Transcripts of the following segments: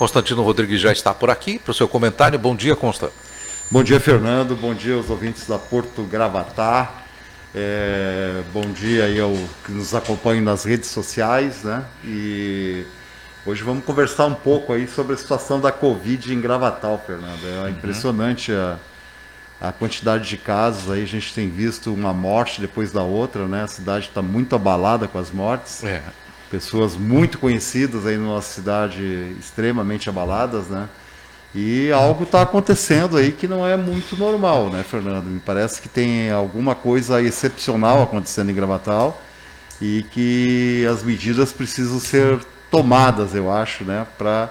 Constantino Rodrigues já está por aqui para o seu comentário. Bom dia, Consta. Bom dia, Fernando. Bom dia aos ouvintes da Porto Gravatá. É, bom dia aí ao que nos acompanha nas redes sociais, né? E hoje vamos conversar um pouco aí sobre a situação da Covid em Gravatal, Fernando. É uhum. impressionante a, a quantidade de casos aí. A gente tem visto uma morte depois da outra, né? A cidade está muito abalada com as mortes. É. Pessoas muito conhecidas aí na nossa cidade extremamente abaladas, né? E algo está acontecendo aí que não é muito normal, né, Fernando? Me parece que tem alguma coisa excepcional acontecendo em Gravatal e que as medidas precisam ser tomadas, eu acho, né, para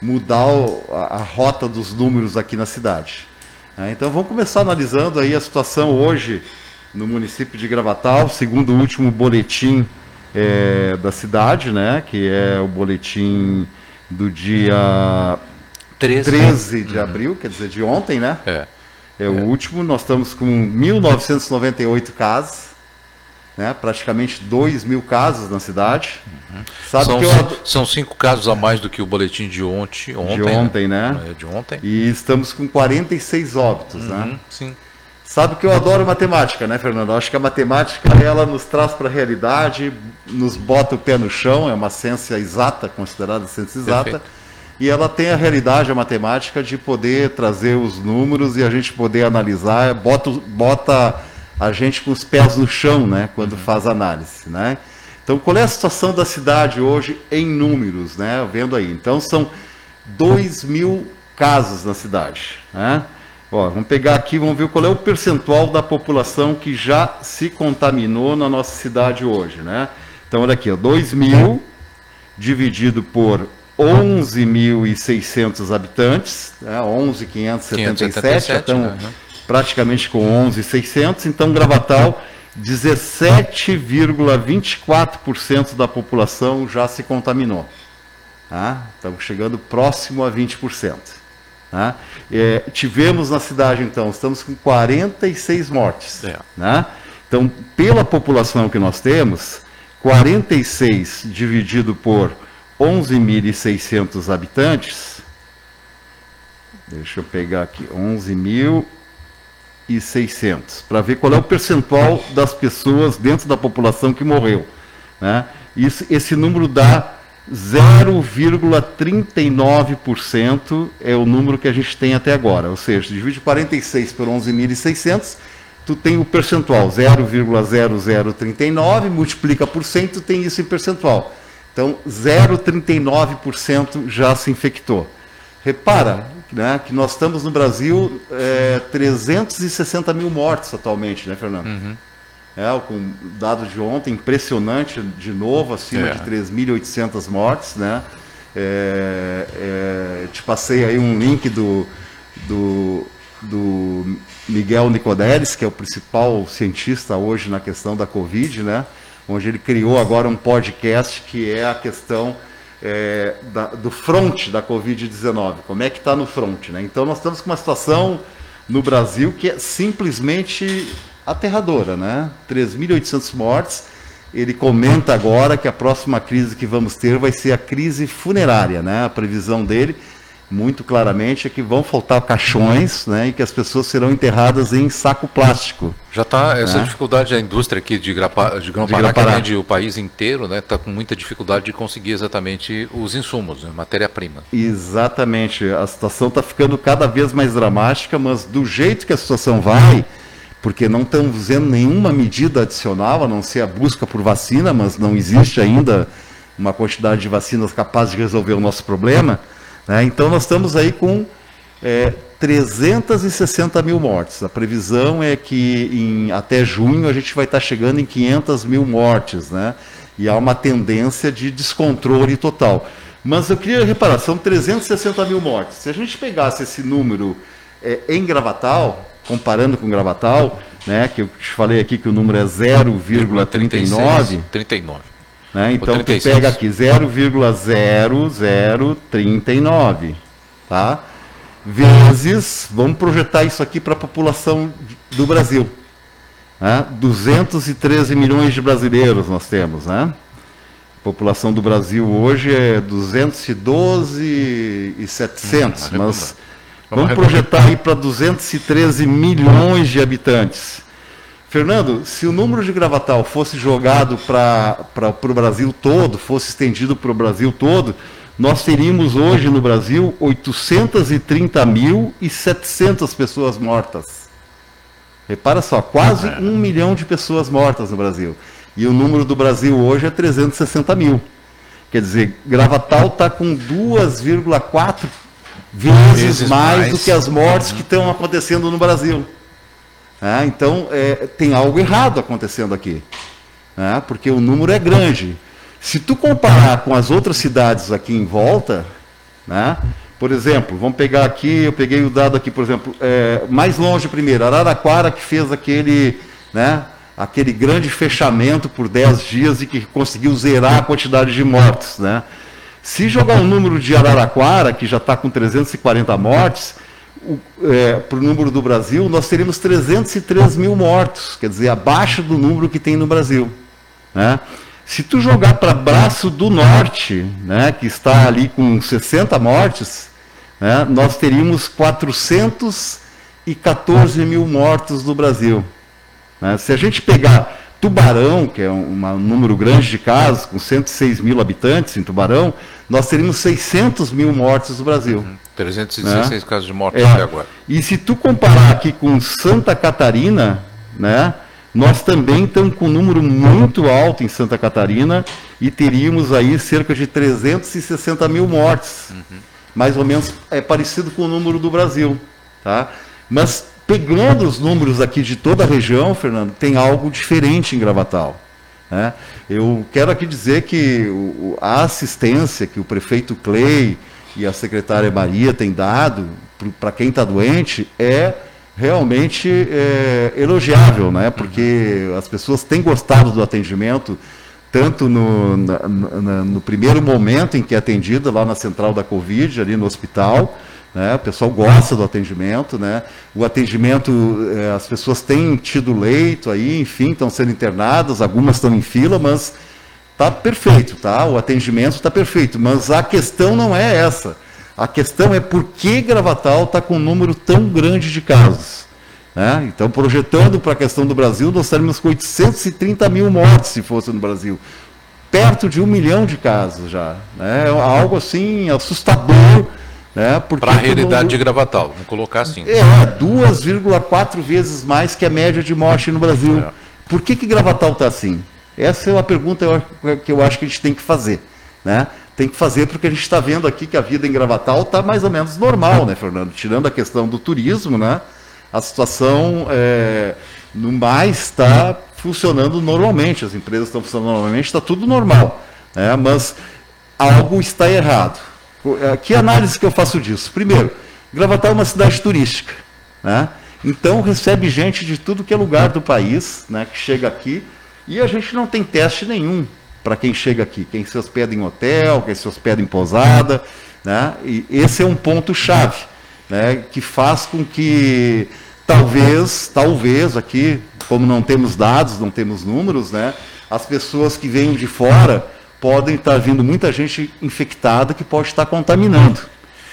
mudar a, rota dos números aqui na cidade. É, então vamos começar analisando aí a situação hoje no município de Gravatal, segundo o último boletim é, da cidade, né, que é o boletim do dia 13, 13 de uhum. abril, quer dizer, de ontem, né? É. É, é. o último, nós estamos com 1.998 casos, né? praticamente 2 mil casos na cidade. Uhum. Sabe são, que eu... são cinco casos a mais do que o boletim de ontem. ontem de ontem, né? né? É, de ontem. E estamos com 46 óbitos, né? uhum, né? Sim. Sabe que eu adoro matemática, né, Fernando? Eu acho que a matemática ela nos traz para a realidade, nos bota o pé no chão, é uma ciência exata, considerada ciência exata. Perfeito e ela tem a realidade, a matemática, de poder trazer os números e a gente poder analisar, bota, bota a gente com os pés no chão, né, quando uhum. faz análise, né? Então, qual é a situação da cidade hoje em números, né? Vendo aí. Então, são 2 mil casos na cidade, né? Ó, vamos pegar aqui, vamos ver qual é o percentual da população que já se contaminou na nossa cidade hoje, né? Então, olha aqui, 2 mil dividido por 11.600 habitantes, né, 11.577, já né? praticamente com 11.600, então Gravatal, 17,24% da população já se contaminou. Tá? Estamos chegando próximo a 20%. Tá? É, tivemos na cidade, então, estamos com 46 mortes. É. Né? Então, pela população que nós temos, 46 dividido por 11.600 habitantes. Deixa eu pegar aqui, 11.600, para ver qual é o percentual das pessoas dentro da população que morreu. Né? Isso, esse número dá 0,39% é o número que a gente tem até agora. Ou seja, divide 46 por 11.600, tu tem o percentual 0,0039, multiplica por 100, tu tem isso em percentual. Então, 0,39% já se infectou. Repara né, que nós estamos no Brasil é, 360 mil mortes atualmente, né, Fernando? Uhum. É, com dado de ontem, impressionante, de novo, acima é. de 3.800 mortes, né? É, é, te passei aí um link do, do, do Miguel Nicodelis, que é o principal cientista hoje na questão da Covid, né? onde ele criou agora um podcast que é a questão é, da, do front da Covid-19. Como é que está no front? Né? Então nós estamos com uma situação no Brasil que é simplesmente aterradora, né? 3.800 mortes. Ele comenta agora que a próxima crise que vamos ter vai ser a crise funerária, né? A previsão dele muito claramente é que vão faltar caixões né, e que as pessoas serão enterradas em saco plástico. Já está essa né? dificuldade da indústria aqui de, Grapa, de Grão-Pará, que o país inteiro, está né, tá com muita dificuldade de conseguir exatamente os insumos, né, matéria-prima. Exatamente. A situação está ficando cada vez mais dramática, mas do jeito que a situação vai, porque não estamos vendo nenhuma medida adicional, a não ser a busca por vacina, mas não existe ainda uma quantidade de vacinas capaz de resolver o nosso problema. Né? Então nós estamos aí com é, 360 mil mortes. A previsão é que em, até junho a gente vai estar chegando em 500 mil mortes, né? E há uma tendência de descontrole total. Mas eu queria reparar, são 360 mil mortes. Se a gente pegasse esse número é, em Gravatal, comparando com Gravatal, né, que eu te falei aqui que o número é 0,39. 39. Né? Então, tu pega aqui 0,0039, tá? vezes, vamos projetar isso aqui para a população do Brasil. Né? 213 milhões de brasileiros nós temos. Né? população do Brasil hoje é 212 e 700, hum, mas vamos projetar aí para 213 milhões de habitantes. Fernando, se o número de Gravatal fosse jogado para o Brasil todo, fosse estendido para o Brasil todo, nós teríamos hoje no Brasil 830.700 pessoas mortas. Repara só, quase é. um milhão de pessoas mortas no Brasil. E o número do Brasil hoje é 360 mil. Quer dizer, Gravatal está com 2,4 vezes, vezes mais, mais, do que as mortes que estão acontecendo no Brasil. É, então, é, tem algo errado acontecendo aqui. É, porque o número é grande. Se tu comparar com as outras cidades aqui em volta, né, por exemplo, vamos pegar aqui, eu peguei o dado aqui, por exemplo, é, mais longe primeiro, Araraquara que fez aquele, né, aquele grande fechamento por 10 dias e que conseguiu zerar a quantidade de mortes. Né? Se jogar o número de Araraquara, que já está com 340 mortes, é, para o número do Brasil, nós teríamos 303 mil mortos, quer dizer, abaixo do número que tem no Brasil. Né? Se tu jogar para Braço do Norte, né, que está ali com 60 mortes, né, nós teríamos 414 mil mortos no Brasil. Né? Se a gente pegar Tubarão, que é um, um, número grande de casos, com 106 mil habitantes em Tubarão, nós teríamos 600 mil mortes no Brasil. Uhum. 316 né? casos de morte é. até agora. E se tu comparar aqui com Santa Catarina, né, nós também estamos com um número muito alto em Santa Catarina e teríamos aí cerca de 360 mil mortes. Uhum. Mais ou menos é parecido com o número do Brasil. Tá? Mas pegando os números aqui de toda a região, Fernando, tem algo diferente em Gravatal. Né? Eu quero aqui dizer que o, a assistência que o prefeito Clay e a secretária Maria têm dado para quem está doente é realmente é, elogiável, né? porque as pessoas têm gostado do atendimento, tanto no, na, na, no primeiro momento em que é atendida lá na central da Covid, ali no hospital, né? O pessoal gosta do atendimento, né? O atendimento, eh, as pessoas têm tido leito aí, enfim, estão sendo internadas, algumas estão em fila, mas está perfeito, tá? O atendimento está perfeito, mas a questão não é essa. A questão é por que Gravatal está com um número tão grande de casos. Né? Então, projetando para a questão do Brasil, nós estaríamos com 830 mil mortes se fosse no Brasil. Perto de um milhão de casos já. Né? É algo assim assustador né? Para a realidade mundo... de Gravatal, vamos colocar assim. É, 2,4 vezes mais que a média de morte no Brasil. É. Por que, que Gravatal está assim? Essa é uma pergunta que eu acho que a gente tem que fazer. Né? Tem que fazer porque a gente está vendo aqui que a vida em Gravatal está mais ou menos normal, né, Fernando? Tirando a questão do turismo, né? A situação é, no mais está funcionando normalmente, as empresas estão funcionando normalmente, está tudo normal. Né? Mas algo está errado. É, que análise que eu faço disso? Primeiro, Gravatar é uma cidade turística. Né? Então recebe gente de tudo que é lugar do país, né, que chega aqui, e a gente não tem teste nenhum para quem chega aqui, quem se hospeda em hotel, quem se hospeda em pousada. Né? E esse é um ponto-chave, né, que faz com que talvez, talvez aqui, como não temos dados, não temos números, né, as pessoas que vêm de fora podem estar vindo muita gente infectada que pode estar contaminando.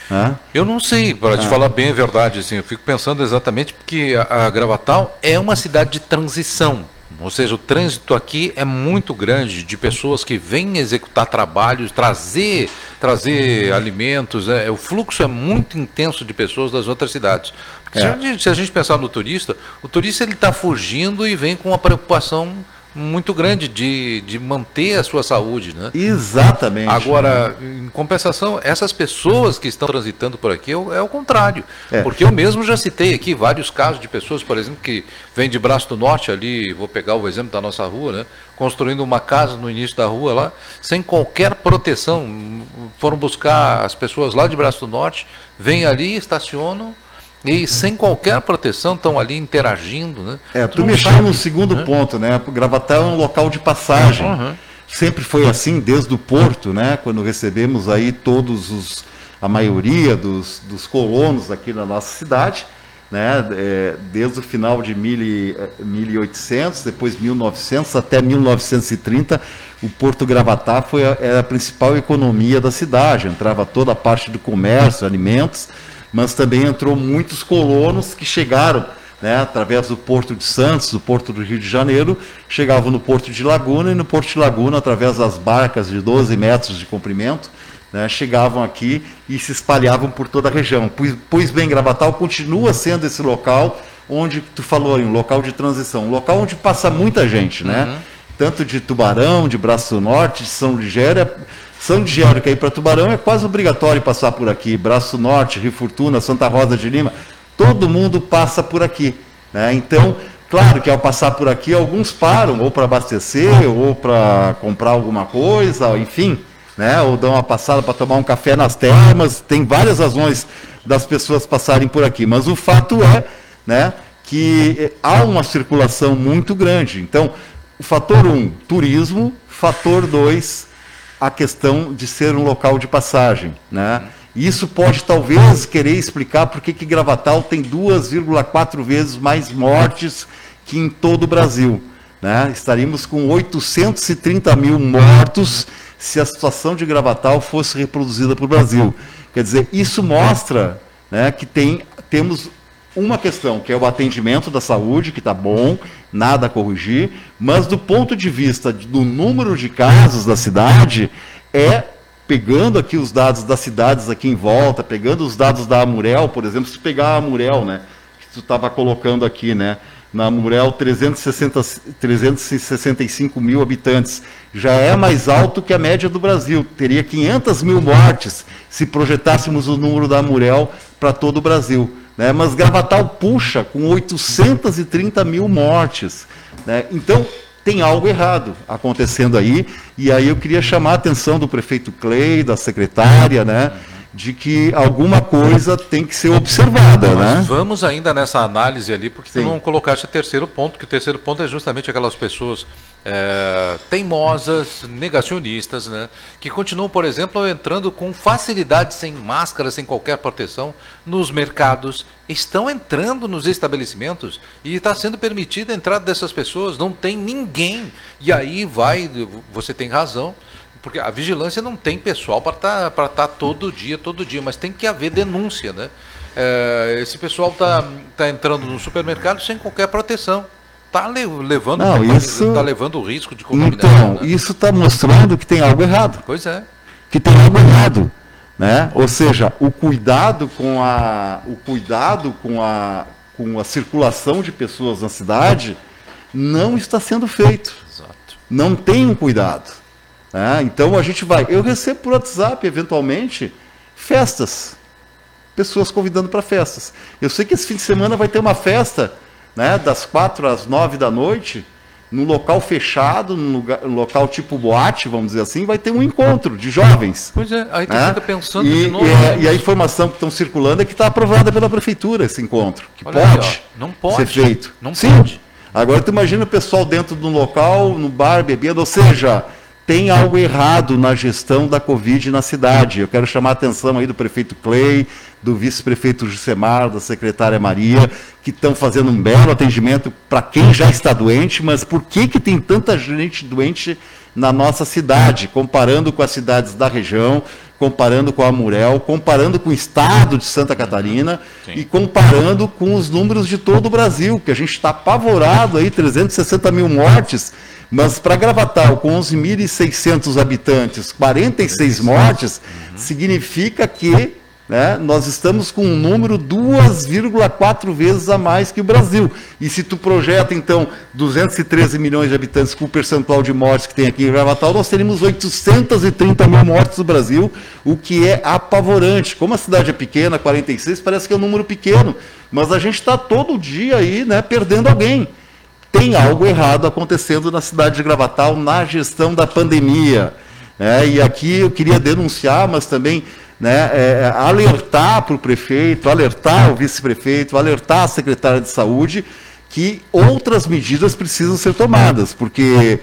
Né? Eu não sei, para te ah. falar bem a verdade, assim, eu fico pensando exatamente porque a, a Gravatal é uma cidade de transição. Ou seja, o trânsito aqui é muito grande de pessoas que vêm executar trabalhos, trazer, trazer alimentos. É, o fluxo é muito intenso de pessoas das outras cidades. É. Se, a gente, se, a gente, pensar no turista, o turista ele está fugindo e vem com uma preocupação muito grande de, de manter a sua saúde, né? Exatamente. Agora, em compensação, essas pessoas que estão transitando por aqui é o, é o contrário. É. Porque eu mesmo já citei aqui vários casos de pessoas, por exemplo, que vêm de Braço do Norte ali, vou pegar o exemplo da nossa rua, né? Construindo uma casa no início da rua lá, sem qualquer proteção. Foram buscar as pessoas lá de Braço do Norte, vêm ali, estacionam, e sem qualquer proteção estão ali interagindo, né? É, tu, tu mexeu no segundo né? ponto, né? Gravatar é um local de passagem. Uhum. Sempre foi assim desde o porto, né? Quando recebemos aí todos os a maioria dos, dos colonos aqui na nossa cidade, né? É, desde o final de mil, 1800, depois 1900 até 1930, o Porto Gravatá foi a, era a principal economia da cidade, entrava toda a parte do comércio, alimentos, mas também entrou muitos colonos que chegaram né, através do Porto de Santos, do Porto do Rio de Janeiro, chegavam no Porto de Laguna e no Porto de Laguna, através das barcas de 12 metros de comprimento, né, chegavam aqui e se espalhavam por toda a região. Pois, pois bem, Gravatal continua sendo esse local onde tu falou, um local de transição, um local onde passa muita gente, né? Uhum. Tanto de Tubarão, de Braço Norte, de São Ligério. São que é ir para Tubarão é quase obrigatório passar por aqui. Braço Norte, Rio Fortuna, Santa Rosa de Lima todo mundo passa por aqui. Né? Então, claro que ao passar por aqui, alguns param ou para abastecer, ou para comprar alguma coisa, enfim, né? ou dão uma passada para tomar um café nas termas. Tem várias razões das pessoas passarem por aqui, mas o fato é né, que há uma circulação muito grande. Então, o fator 1, um, turismo, fator 2, a questão de ser um local de passagem. Né? Isso pode talvez querer explicar por que Gravatal tem 2,4 vezes mais mortes que em todo o Brasil. Né? Estaríamos com 830 mil mortos se a situação de Gravatal fosse reproduzida para o Brasil. Quer dizer, isso mostra né, que tem, temos uma questão, que é o atendimento da saúde, que está bom, nada a corrigir, mas do ponto de vista do número de casos da cidade, é pegando aqui os dados das cidades aqui em volta, pegando os dados da Amurel, por exemplo, se pegar a Amurel, né, que tu estava colocando aqui, né, na Amurel 360, 365 mil habitantes, já é mais alto que a média do Brasil, teria 500 mil mortes se projetássemos o número da Amurel para todo o Brasil. Né? Mas Gravatal puxa com 830 mil mortes. Né? Então, tem algo errado acontecendo aí, e aí eu queria chamar a atenção do prefeito Clay, da secretária, né, de que alguma coisa tem que ser observada, né? Vamos ainda nessa análise ali, porque Sim. tu não colocaste o terceiro ponto, que o terceiro ponto é justamente aquelas pessoas é, teimosas, negacionistas, né, que continuam, por exemplo, entrando com facilidade, sem máscara, sem qualquer proteção, nos mercados, estão entrando nos estabelecimentos e está sendo permitida a entrada dessas pessoas, não tem ninguém. E aí vai, você tem razão, porque a vigilância não tem pessoal para estar tá, tá todo dia, todo dia, mas tem que haver denúncia, né? É, esse pessoal está tá entrando no supermercado sem qualquer proteção está levando, não, isso... tá levando o risco de contaminação. Então, né? isso está mostrando que tem algo errado. Pois é. Que tem algo errado. Né? Ou seja, o cuidado com a, o cuidado com a, com a circulação de pessoas na cidade não está sendo feito. Exato. Não tem um cuidado. Né? Então a gente vai. Eu recebo por WhatsApp, eventualmente, festas. Pessoas convidando para festas. Eu sei que esse fim de semana vai ter uma festa né, das quatro às nove da noite, num local fechado, num lugar, local tipo boate, vamos dizer assim, vai ter um encontro de jovens. Pois é, aí né? fica pensando e, de novo. E, é, e a informação que estão circulando é que está aprovada pela prefeitura esse encontro. Que pode, aí, não pode ser feito. Não Sim. pode. Agora tu imagina o pessoal dentro do local, no bar, bebendo, ou seja, tem algo errado na gestão da Covid na cidade. Eu quero chamar a atenção aí do prefeito Clay, do vice-prefeito Jusemar, da secretária Maria, que estão fazendo um belo atendimento para quem já está doente, mas por que, que tem tanta gente doente na nossa cidade, comparando com as cidades da região, comparando com a Murel, comparando com o estado de Santa Catarina Sim. e comparando com os números de todo o Brasil, que a gente está apavorado aí, 360 mil mortes, mas para Gravatal, com 11.600 habitantes, 46 mortes, uhum. significa que né, nós estamos com um número 2,4 vezes a mais que o Brasil. E se tu projeta, então, 213 milhões de habitantes com o percentual de mortes que tem aqui em Gravatal, nós teríamos 830 mil mortes no Brasil, o que é apavorante. Como a cidade é pequena, 46, parece que é um número pequeno, mas a gente está todo dia aí né, perdendo alguém. Tem algo errado acontecendo na cidade de Gravatal na gestão da pandemia. É, e aqui eu queria denunciar, mas também né, é, é alertar para o prefeito, alertar o vice-prefeito, alertar a secretária de saúde que outras medidas precisam ser tomadas, porque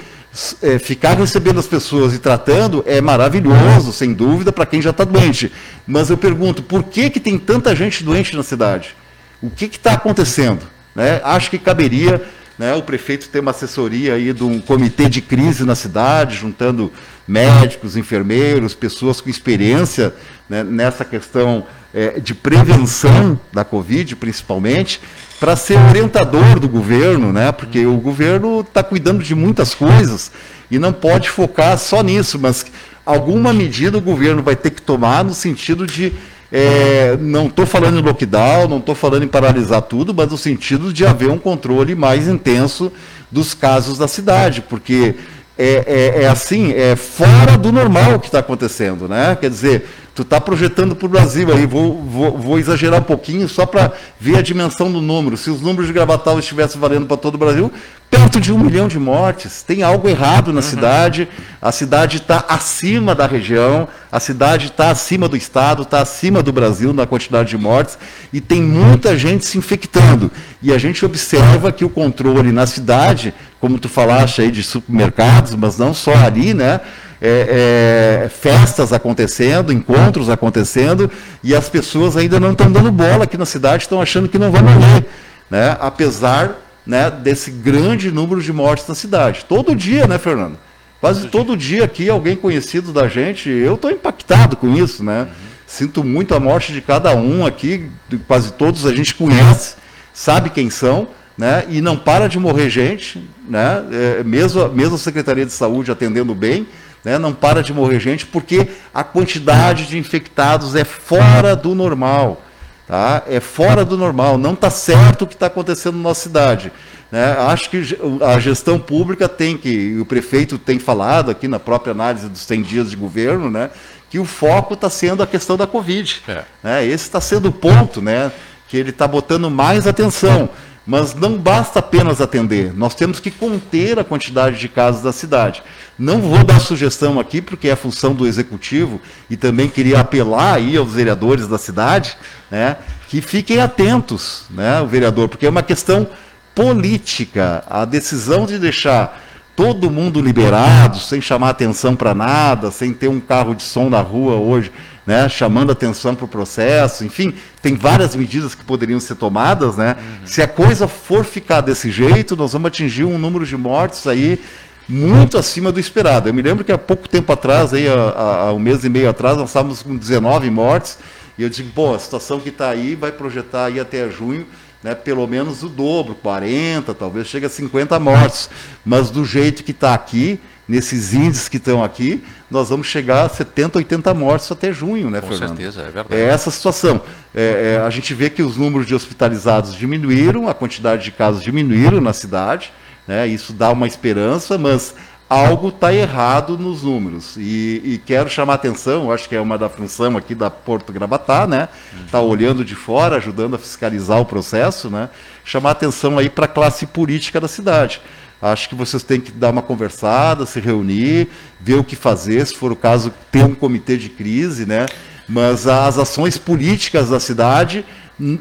é, ficar recebendo as pessoas e tratando é maravilhoso, sem dúvida, para quem já está doente. Mas eu pergunto, por que, que tem tanta gente doente na cidade? O que está acontecendo? Né? Acho que caberia né? O prefeito tem uma assessoria aí de um comitê de crise na cidade, juntando médicos, enfermeiros, pessoas com experiência né, nessa questão é, de prevenção da Covid, principalmente, para ser orientador do governo, né? Porque o governo está cuidando de muitas coisas e não pode focar só nisso, mas alguma medida o governo vai ter que tomar no sentido de é, não estou falando em lockdown, não estou falando em paralisar tudo, mas no sentido de haver um controle mais intenso dos casos da cidade, porque é, é, é assim, é fora do normal o que está acontecendo, né? Quer dizer, tu está projetando para o Brasil aí, vou, vou, vou, exagerar um pouquinho só para ver a dimensão do número. Se os números de Gravatal estivessem valendo para todo o Brasil, perto de um milhão de mortes. Tem algo errado na cidade, a cidade está acima da região, a cidade está acima do estado, está acima do Brasil na quantidade de mortes, e tem muita gente se infectando. E a gente observa que o controle na cidade, como tu falaste aí de supermercados, mas não só ali, né? É, é, festas acontecendo, encontros acontecendo, e as pessoas ainda não estão dando bola aqui na cidade, estão achando que não vão morrer, né? apesar né, desse grande número de mortes na cidade. Todo dia, né, Fernando? Quase todo dia aqui, alguém conhecido da gente, eu estou impactado com isso, né? Uhum. Sinto muito a morte de cada um aqui, quase todos a gente conhece, sabe quem são, né? E não para de morrer gente, né? É, mesmo, mesmo a Secretaria de Saúde atendendo bem, né? Não para de morrer gente porque a quantidade de infectados é fora do normal. Tá? É fora do normal, não está certo o que está acontecendo na nossa cidade. Né? Acho que a gestão pública tem que, o prefeito tem falado aqui na própria análise dos 100 dias de governo, né, que o foco está sendo a questão da Covid. É. Né? Esse está sendo o ponto, né, que ele está botando mais atenção. Mas não basta apenas atender, nós temos que conter a quantidade de casos da cidade. Não vou dar sugestão aqui, porque é função do executivo, e também queria apelar aí aos vereadores da cidade, né, que fiquem atentos, né, o vereador, porque é uma questão política. A decisão de deixar todo mundo liberado, sem chamar atenção para nada, sem ter um carro de som na rua hoje, né, chamando atenção para o processo, enfim, tem várias medidas que poderiam ser tomadas, né? Uhum. Se a coisa for ficar desse jeito, nós vamos atingir um número de mortes aí muito acima do esperado. Eu me lembro que há pouco tempo atrás, aí, há, um mês e meio atrás, nós estávamos com 19 mortes, e eu digo, pô, a situação que está aí vai projetar aí até junho, né, pelo menos o dobro, 40, talvez chegue a 50 mortes. Mas do jeito que está aqui, nesses índices que estão aqui, nós vamos chegar a 70, 80 mortes até junho, né, Com Fernando? Com certeza, é verdade. É essa a situação. É, é, a gente vê que os números de hospitalizados diminuíram, a quantidade de casos diminuíram na cidade, né, isso dá uma esperança, mas algo está errado nos números. E, e, quero chamar a atenção, acho que é uma da função aqui da Porto Gravatá, né? Está olhando de fora, ajudando a fiscalizar o processo, né? Chamar a atenção aí para a classe política da cidade. Acho que vocês têm que dar uma conversada, se reunir, ver o que fazer, se for o caso, ter um comitê de crise, né? Mas as ações políticas da cidade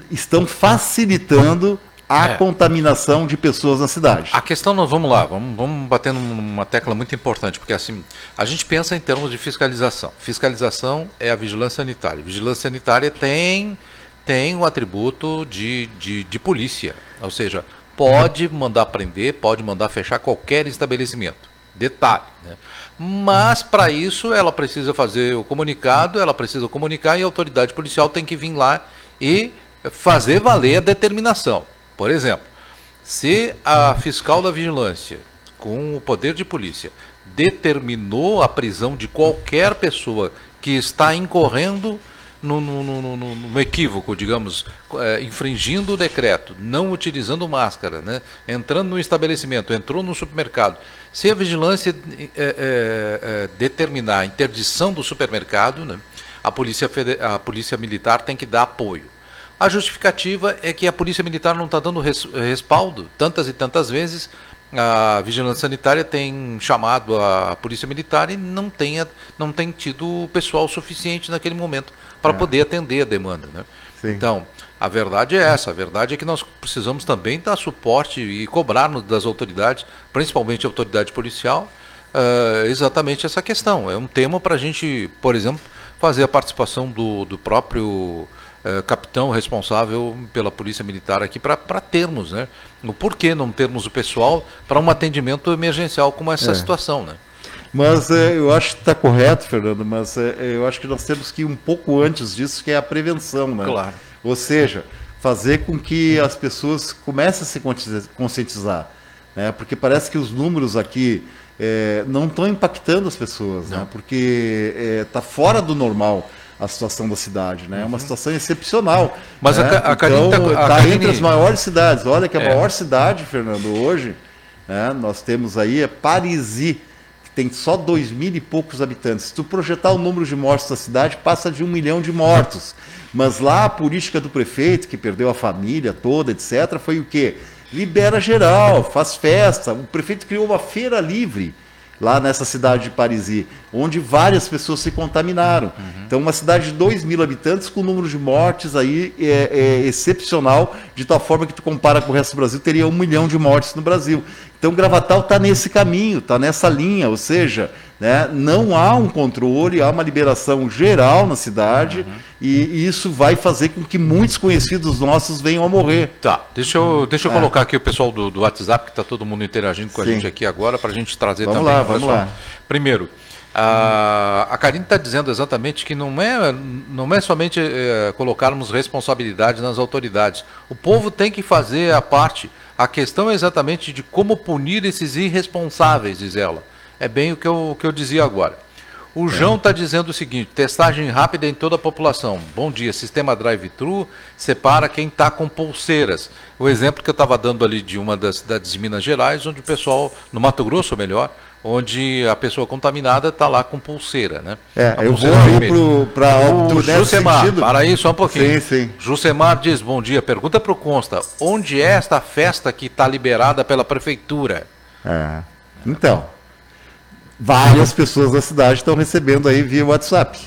estão facilitando a é. contaminação de pessoas na cidade. A questão, nós vamos lá, vamos, vamos bater numa tecla muito importante, porque assim, a gente pensa em termos de fiscalização. Fiscalização é a vigilância sanitária. Vigilância sanitária tem, tem o um atributo de, de, de polícia, ou seja, pode mandar prender, pode mandar fechar qualquer estabelecimento. Detalhe. Né? Mas, para isso, ela precisa fazer o comunicado, ela precisa comunicar e a autoridade policial tem que vir lá e fazer valer a determinação. Por exemplo, se a fiscal da vigilância, com o poder de polícia, determinou a prisão de qualquer pessoa que está incorrendo no equívoco, digamos, é, infringindo o decreto, não utilizando máscara, né, entrando no estabelecimento, entrou no supermercado, se a vigilância é, é, é, determinar a interdição do supermercado, né, a, polícia, a polícia militar tem que dar apoio. A justificativa é que a polícia militar não está dando res, respaldo tantas e tantas vezes a vigilância sanitária tem chamado a polícia militar e não tem, não tem tido pessoal suficiente naquele momento para é. poder atender a demanda. Né? Então, a verdade é essa. A verdade é que nós precisamos também dar suporte e cobrar das autoridades, principalmente a autoridade policial, uh, exatamente essa questão. É um tema para a gente, por exemplo, fazer a participação do, do próprio eh, capitão responsável pela Polícia Militar aqui para termos, né? O porquê não termos o pessoal para um atendimento emergencial como essa é. situação, né? Mas é, eu acho que está correto, Fernando, mas é, eu acho que nós temos que ir um pouco antes disso, que é a prevenção, né? Claro. Ou seja, fazer com que as pessoas comecem a se conscientizar. Né? Porque parece que os números aqui é, não estão impactando as pessoas, né? porque está fora do normal a situação da cidade, né? É uma uhum. situação excepcional. Mas né? a, a então, está tá entre as maiores cidades. Olha que a é. maior cidade, Fernando, hoje, né? nós temos aí é Parisi, tem só dois mil e poucos habitantes. Se tu projetar o número de mortos da cidade, passa de um milhão de mortos. Mas lá a política do prefeito, que perdeu a família toda, etc., foi o quê? Libera geral, faz festa. O prefeito criou uma feira livre lá nessa cidade de Parisi, onde várias pessoas se contaminaram. Uhum. Então, uma cidade de 2 mil habitantes com um número de mortes aí é, é, excepcional, de tal forma que tu compara com o resto do Brasil, teria um milhão de mortes no Brasil. Então, Gravatal está nesse caminho, está nessa linha, ou seja, né, não há um controle, há uma liberação geral na cidade uhum. e, isso vai fazer com que muitos conhecidos nossos venham a morrer. Tá, deixa eu, deixa eu é. colocar aqui o pessoal do, do WhatsApp, que está todo mundo interagindo com Sim. a gente aqui agora, para a gente trazer vamos também. Lá, vamos lá. Primeiro, a, a Karine está dizendo exatamente que não é, não é somente é, colocarmos responsabilidade nas autoridades. O povo tem que fazer a parte. A questão é exatamente de como punir esses irresponsáveis, diz ela. É bem o que eu, que eu dizia agora. O João está dizendo o seguinte: testagem rápida em toda a população. Bom dia, sistema drive-thru separa quem está com pulseiras. O exemplo que eu estava dando ali de uma das cidades de Minas Gerais, onde o pessoal, no Mato Grosso melhor, onde a pessoa contaminada está lá com pulseira, né? É, eu vou aí para o Jusemar, sentido. para aí só um pouquinho. Sim, sim. Jusemar diz, bom dia, pergunta para o Consta, onde é esta festa que está liberada pela prefeitura? É, então, várias pessoas da cidade estão recebendo aí via WhatsApp,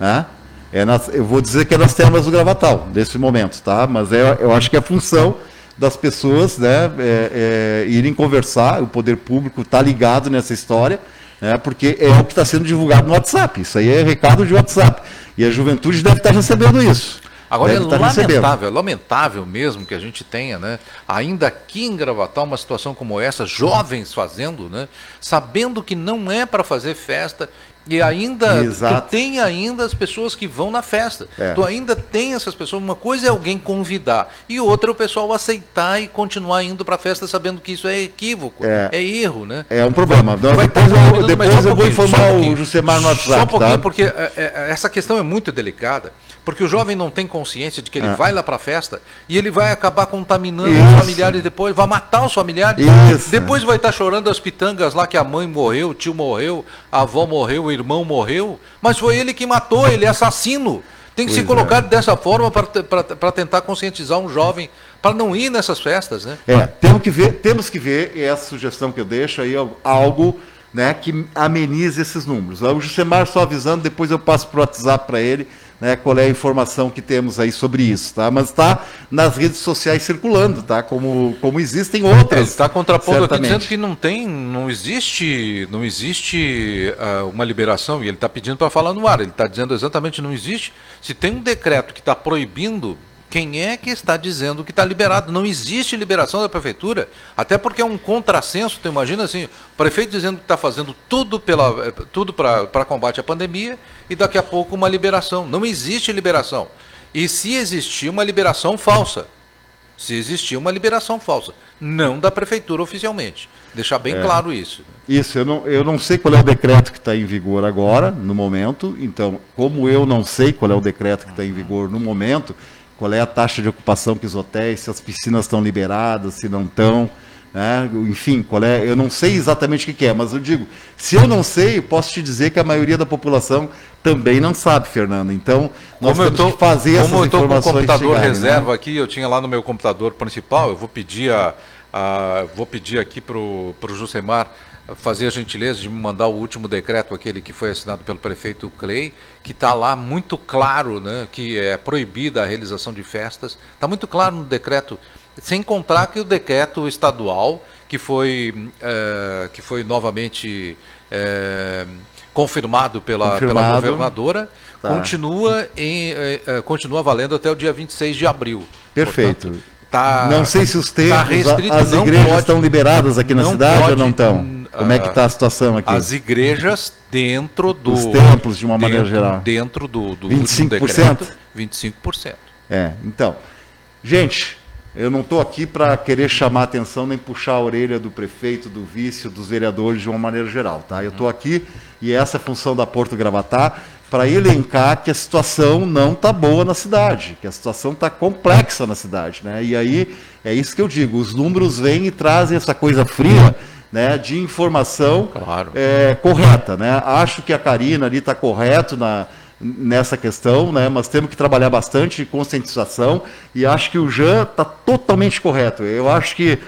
né? É nas, eu vou dizer que é nas termas do Gravatal, nesse momento, tá? Mas é, eu acho que é função das pessoas né, é, é, irem conversar, o poder público está ligado nessa história, né, porque é o que está sendo divulgado no WhatsApp. Isso aí é recado de WhatsApp. E a juventude deve estar tá recebendo isso. Agora é tá lamentável, é lamentável mesmo que a gente tenha, né, ainda aqui em Gravatal, uma situação como essa, jovens fazendo, né, sabendo que não é para fazer festa e ainda Exato. tu tem ainda as pessoas que vão na festa. É. Tu ainda tem essas pessoas. Uma coisa é alguém convidar e outra é o pessoal aceitar e continuar indo para a festa sabendo que isso é equívoco, é, é erro, né? É um problema. Vai, vai depois eu, depois eu vou informar um o Jusemar no WhatsApp. Só um pouquinho, tá? porque é, é, essa questão é muito delicada. Porque o jovem não tem consciência de que ele é. vai lá para a festa e ele vai acabar contaminando Isso. os familiares depois, vai matar os familiares. Isso. Depois vai estar chorando as pitangas lá que a mãe morreu, o tio morreu, a avó morreu, o irmão morreu. Mas foi ele que matou, ele é assassino. Tem que pois se colocar é. dessa forma para tentar conscientizar um jovem para não ir nessas festas, né? É, temos que ver, temos que ver, e essa sugestão que eu deixo aí, algo né, que amenize esses números. O Jusemar só avisando, depois eu passo para o WhatsApp para ele né, qual é a informação que temos aí sobre isso, tá? Mas está nas redes sociais circulando, tá? Como, como existem outras. Ele está contrapondo certamente. aqui dizendo que não tem, não existe, não existe uh, uma liberação e ele está pedindo para falar no ar. Ele está dizendo exatamente não existe. Se tem um decreto que está proibindo quem é que está dizendo que está liberado? Não existe liberação da prefeitura, até porque é um contrassenso. Tu imagina assim, o prefeito dizendo que está fazendo tudo pela, tudo para combate à pandemia e daqui a pouco uma liberação. Não existe liberação. E se existir uma liberação falsa, se existir uma liberação falsa, não da prefeitura oficialmente. Deixar bem é, claro isso. Isso, eu não, eu não sei qual é o decreto que está em vigor agora, no momento. Então, como eu não sei qual é o decreto que está em vigor no momento, qual é a taxa de ocupação que os hotéis, se as piscinas estão liberadas, se não estão. Né? Enfim, qual é, eu não sei exatamente o que é, mas eu digo, se eu não sei, posso te dizer que a maioria da população também não sabe, Fernando. Então, nós como temos tô, que fazer essas informações Como eu estou com o computador chegarem, né? reserva né? aqui, eu tinha lá no meu computador principal, eu vou pedir, a, a vou pedir aqui para o Jusemar fazer a gentileza de me mandar o último decreto, aquele que foi assinado pelo prefeito Clay, que está lá muito claro né, que é proibida a realização de festas. Está muito claro no decreto, sem contar que o decreto estadual, que foi, é, que foi novamente é, confirmado pela, confirmado. pela governadora, Tá. Continua, em, eh, continua valendo até o dia 26 de abril. Perfeito. Portanto, tá, não sei se os tá tempos, tá as igrejas pode, estão liberadas aqui na cidade pode, ou não estão? Como é que está a situação aqui? As igrejas dentro do... Os templos, de uma dentro, maneira geral. Dentro do, do 25%? Decreto, 25%. É, então, gente, eu não estou aqui para querer chamar a atenção nem puxar a orelha do prefeito, do vice, dos vereadores de uma maneira geral, tá? Eu estou aqui e essa é a função da Porto Gravatar para elencar que a situação não está boa na cidade, que a situação está complexa na cidade, né? E aí é isso que eu digo, os números vêm e trazem essa coisa fria, né, de informação claro. é, correta, né? Acho que a Karina ali está correto na nessa questão, né? mas temos que trabalhar bastante de conscientização e acho que o Jean está totalmente correto. Eu acho que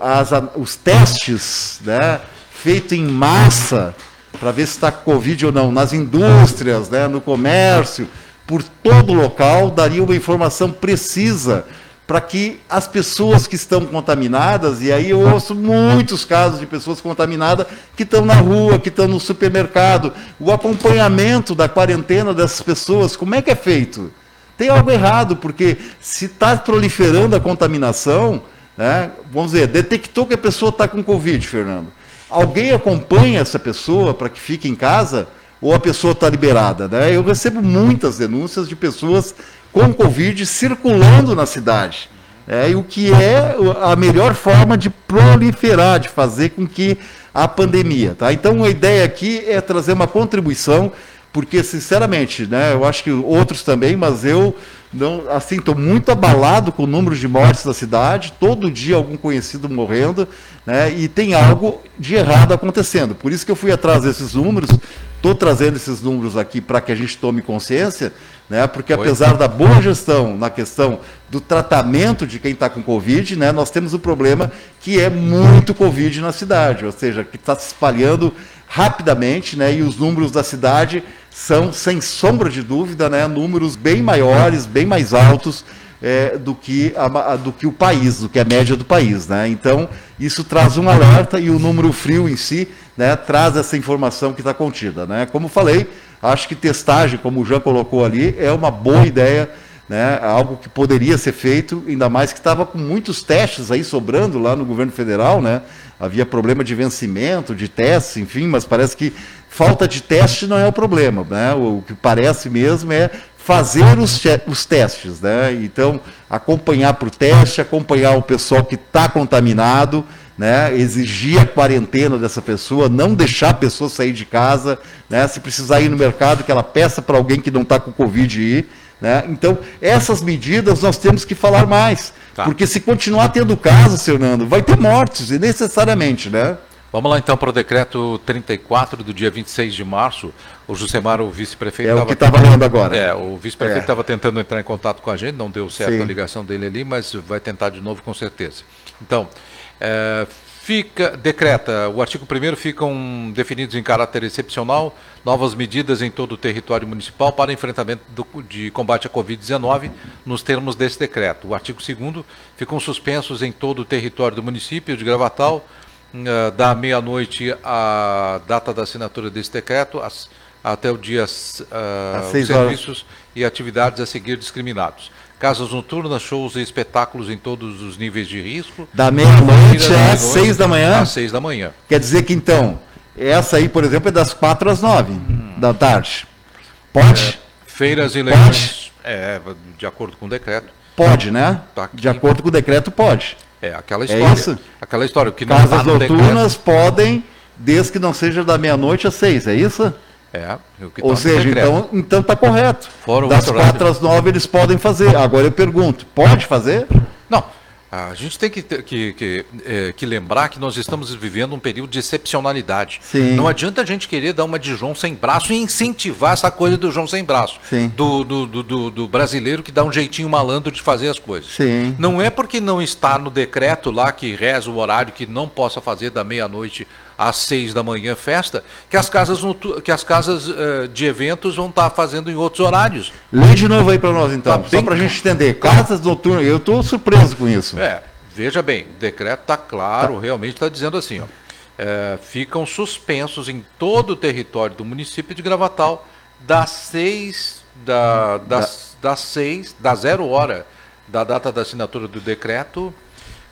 as, os testes né, feitos em massa para ver se está com Covid ou não, nas indústrias, né, no comércio, por todo local, daria uma informação precisa para que as pessoas que estão contaminadas, e aí eu ouço muitos casos de pessoas contaminadas que estão na rua, que estão no supermercado, o acompanhamento da quarentena dessas pessoas, como é que é feito? Tem algo errado, porque se está proliferando a contaminação, né, vamos dizer, detectou que a pessoa está com Covid, Fernando. Alguém acompanha essa pessoa para que fique em casa? Ou a pessoa está liberada? Né? Eu recebo muitas denúncias de pessoas com Covid circulando na cidade. É, e o que é a melhor forma de proliferar, de fazer com que a pandemia. Tá? Então a ideia aqui é trazer uma contribuição, porque, sinceramente, né, eu acho que outros também, mas eu não, assim, estou muito abalado com o número de mortes da cidade, todo dia algum conhecido morrendo, né, e tem algo de errado acontecendo. Por isso que eu fui atrás desses números, estou trazendo esses números aqui para que a gente tome consciência, né? Porque apesar da boa gestão na questão do tratamento de quem está com Covid, né, nós temos o problema que é muito Covid na cidade, ou seja, que está se espalhando rapidamente, né, e os números da cidade são, sem sombra de dúvida, né, números bem maiores, bem mais altos é, do, que a, do que o país, do que a média do país. Né? Então, isso traz um alerta e o número frio em si né, traz essa informação que está contida. Né? Como falei, Acho que testagem, como o Jean colocou ali, é uma boa ideia, né? algo que poderia ser feito, ainda mais que estava com muitos testes aí sobrando lá no governo federal, né? Havia problema de vencimento, de testes, enfim, mas parece que falta de teste não é o problema. Né? O que parece mesmo é fazer os, os testes. Né? Então, acompanhar por teste, acompanhar o pessoal que está contaminado, né, exigir a quarentena dessa pessoa, não deixar a pessoa sair de casa, né, se precisar ir no mercado, que ela peça para alguém que não está com Covid ir. Né? Então, essas medidas nós temos que falar mais. Tá. Porque se continuar tendo casos, Fernando, vai ter mortes, e necessariamente, né? Vamos lá então para o decreto 34 do dia 26 de março. O Jusemar, o vice-prefeito. É o que está valendo agora. É, o vice-prefeito estava é. tentando entrar em contato com a gente, não deu certo Sim. a ligação dele ali, mas vai tentar de novo com certeza. Então, é, fica, decreta, o artigo 1 ficam definidos em caráter excepcional novas medidas em todo o território municipal para enfrentamento do, de combate à Covid-19 nos termos desse decreto. O artigo 2 ficam suspensos em todo o território do município de Gravatal, da meia-noite à data da assinatura desse decreto, as, até o dia uh, serviços e atividades a seguir discriminados casas noturnas, shows e espetáculos em todos os níveis de risco. Da meia-noite às seis da manhã? Às seis da manhã. Quer dizer que então, essa aí, por exemplo, é das quatro às nove hum. da tarde. Pode? É, feiras e leilões, é, de acordo com o decreto. Pode, né? Tá de acordo com o decreto, pode. É aquela é história. É isso? Aquela história. Que Casas tá noturnas podem, desde que não seja da meia-noite às seis, é isso? É, Ou tá seja, então então está correto. Fora das quatro às nove eles podem fazer. Agora eu pergunto, pode fazer? Não. A gente tem que, que, que, é, que, lembrar que nós estamos vivendo um período de excepcionalidade. Sim. Não adianta a gente querer dar uma de João sem braço e incentivar essa coisa do João sem braço. Do, do, do, do, brasileiro que dá um jeitinho malandro de fazer as coisas. Sim. Não é porque não está no decreto lá que reza o horário que não possa fazer da meia-noite às seis da manhã festa, que as casas, que as casas uh, de eventos vão estar tá fazendo em outros horários. Lê de novo aí para nós então, tá só para a gente entender. Casas noturnas, eu estou surpreso com isso. É, veja bem, o decreto está claro, tá. realmente está dizendo assim, ó, é, ficam suspensos em todo o território do município de Gravatal das 6 da, das, das seis, da zero hora da data da assinatura do decreto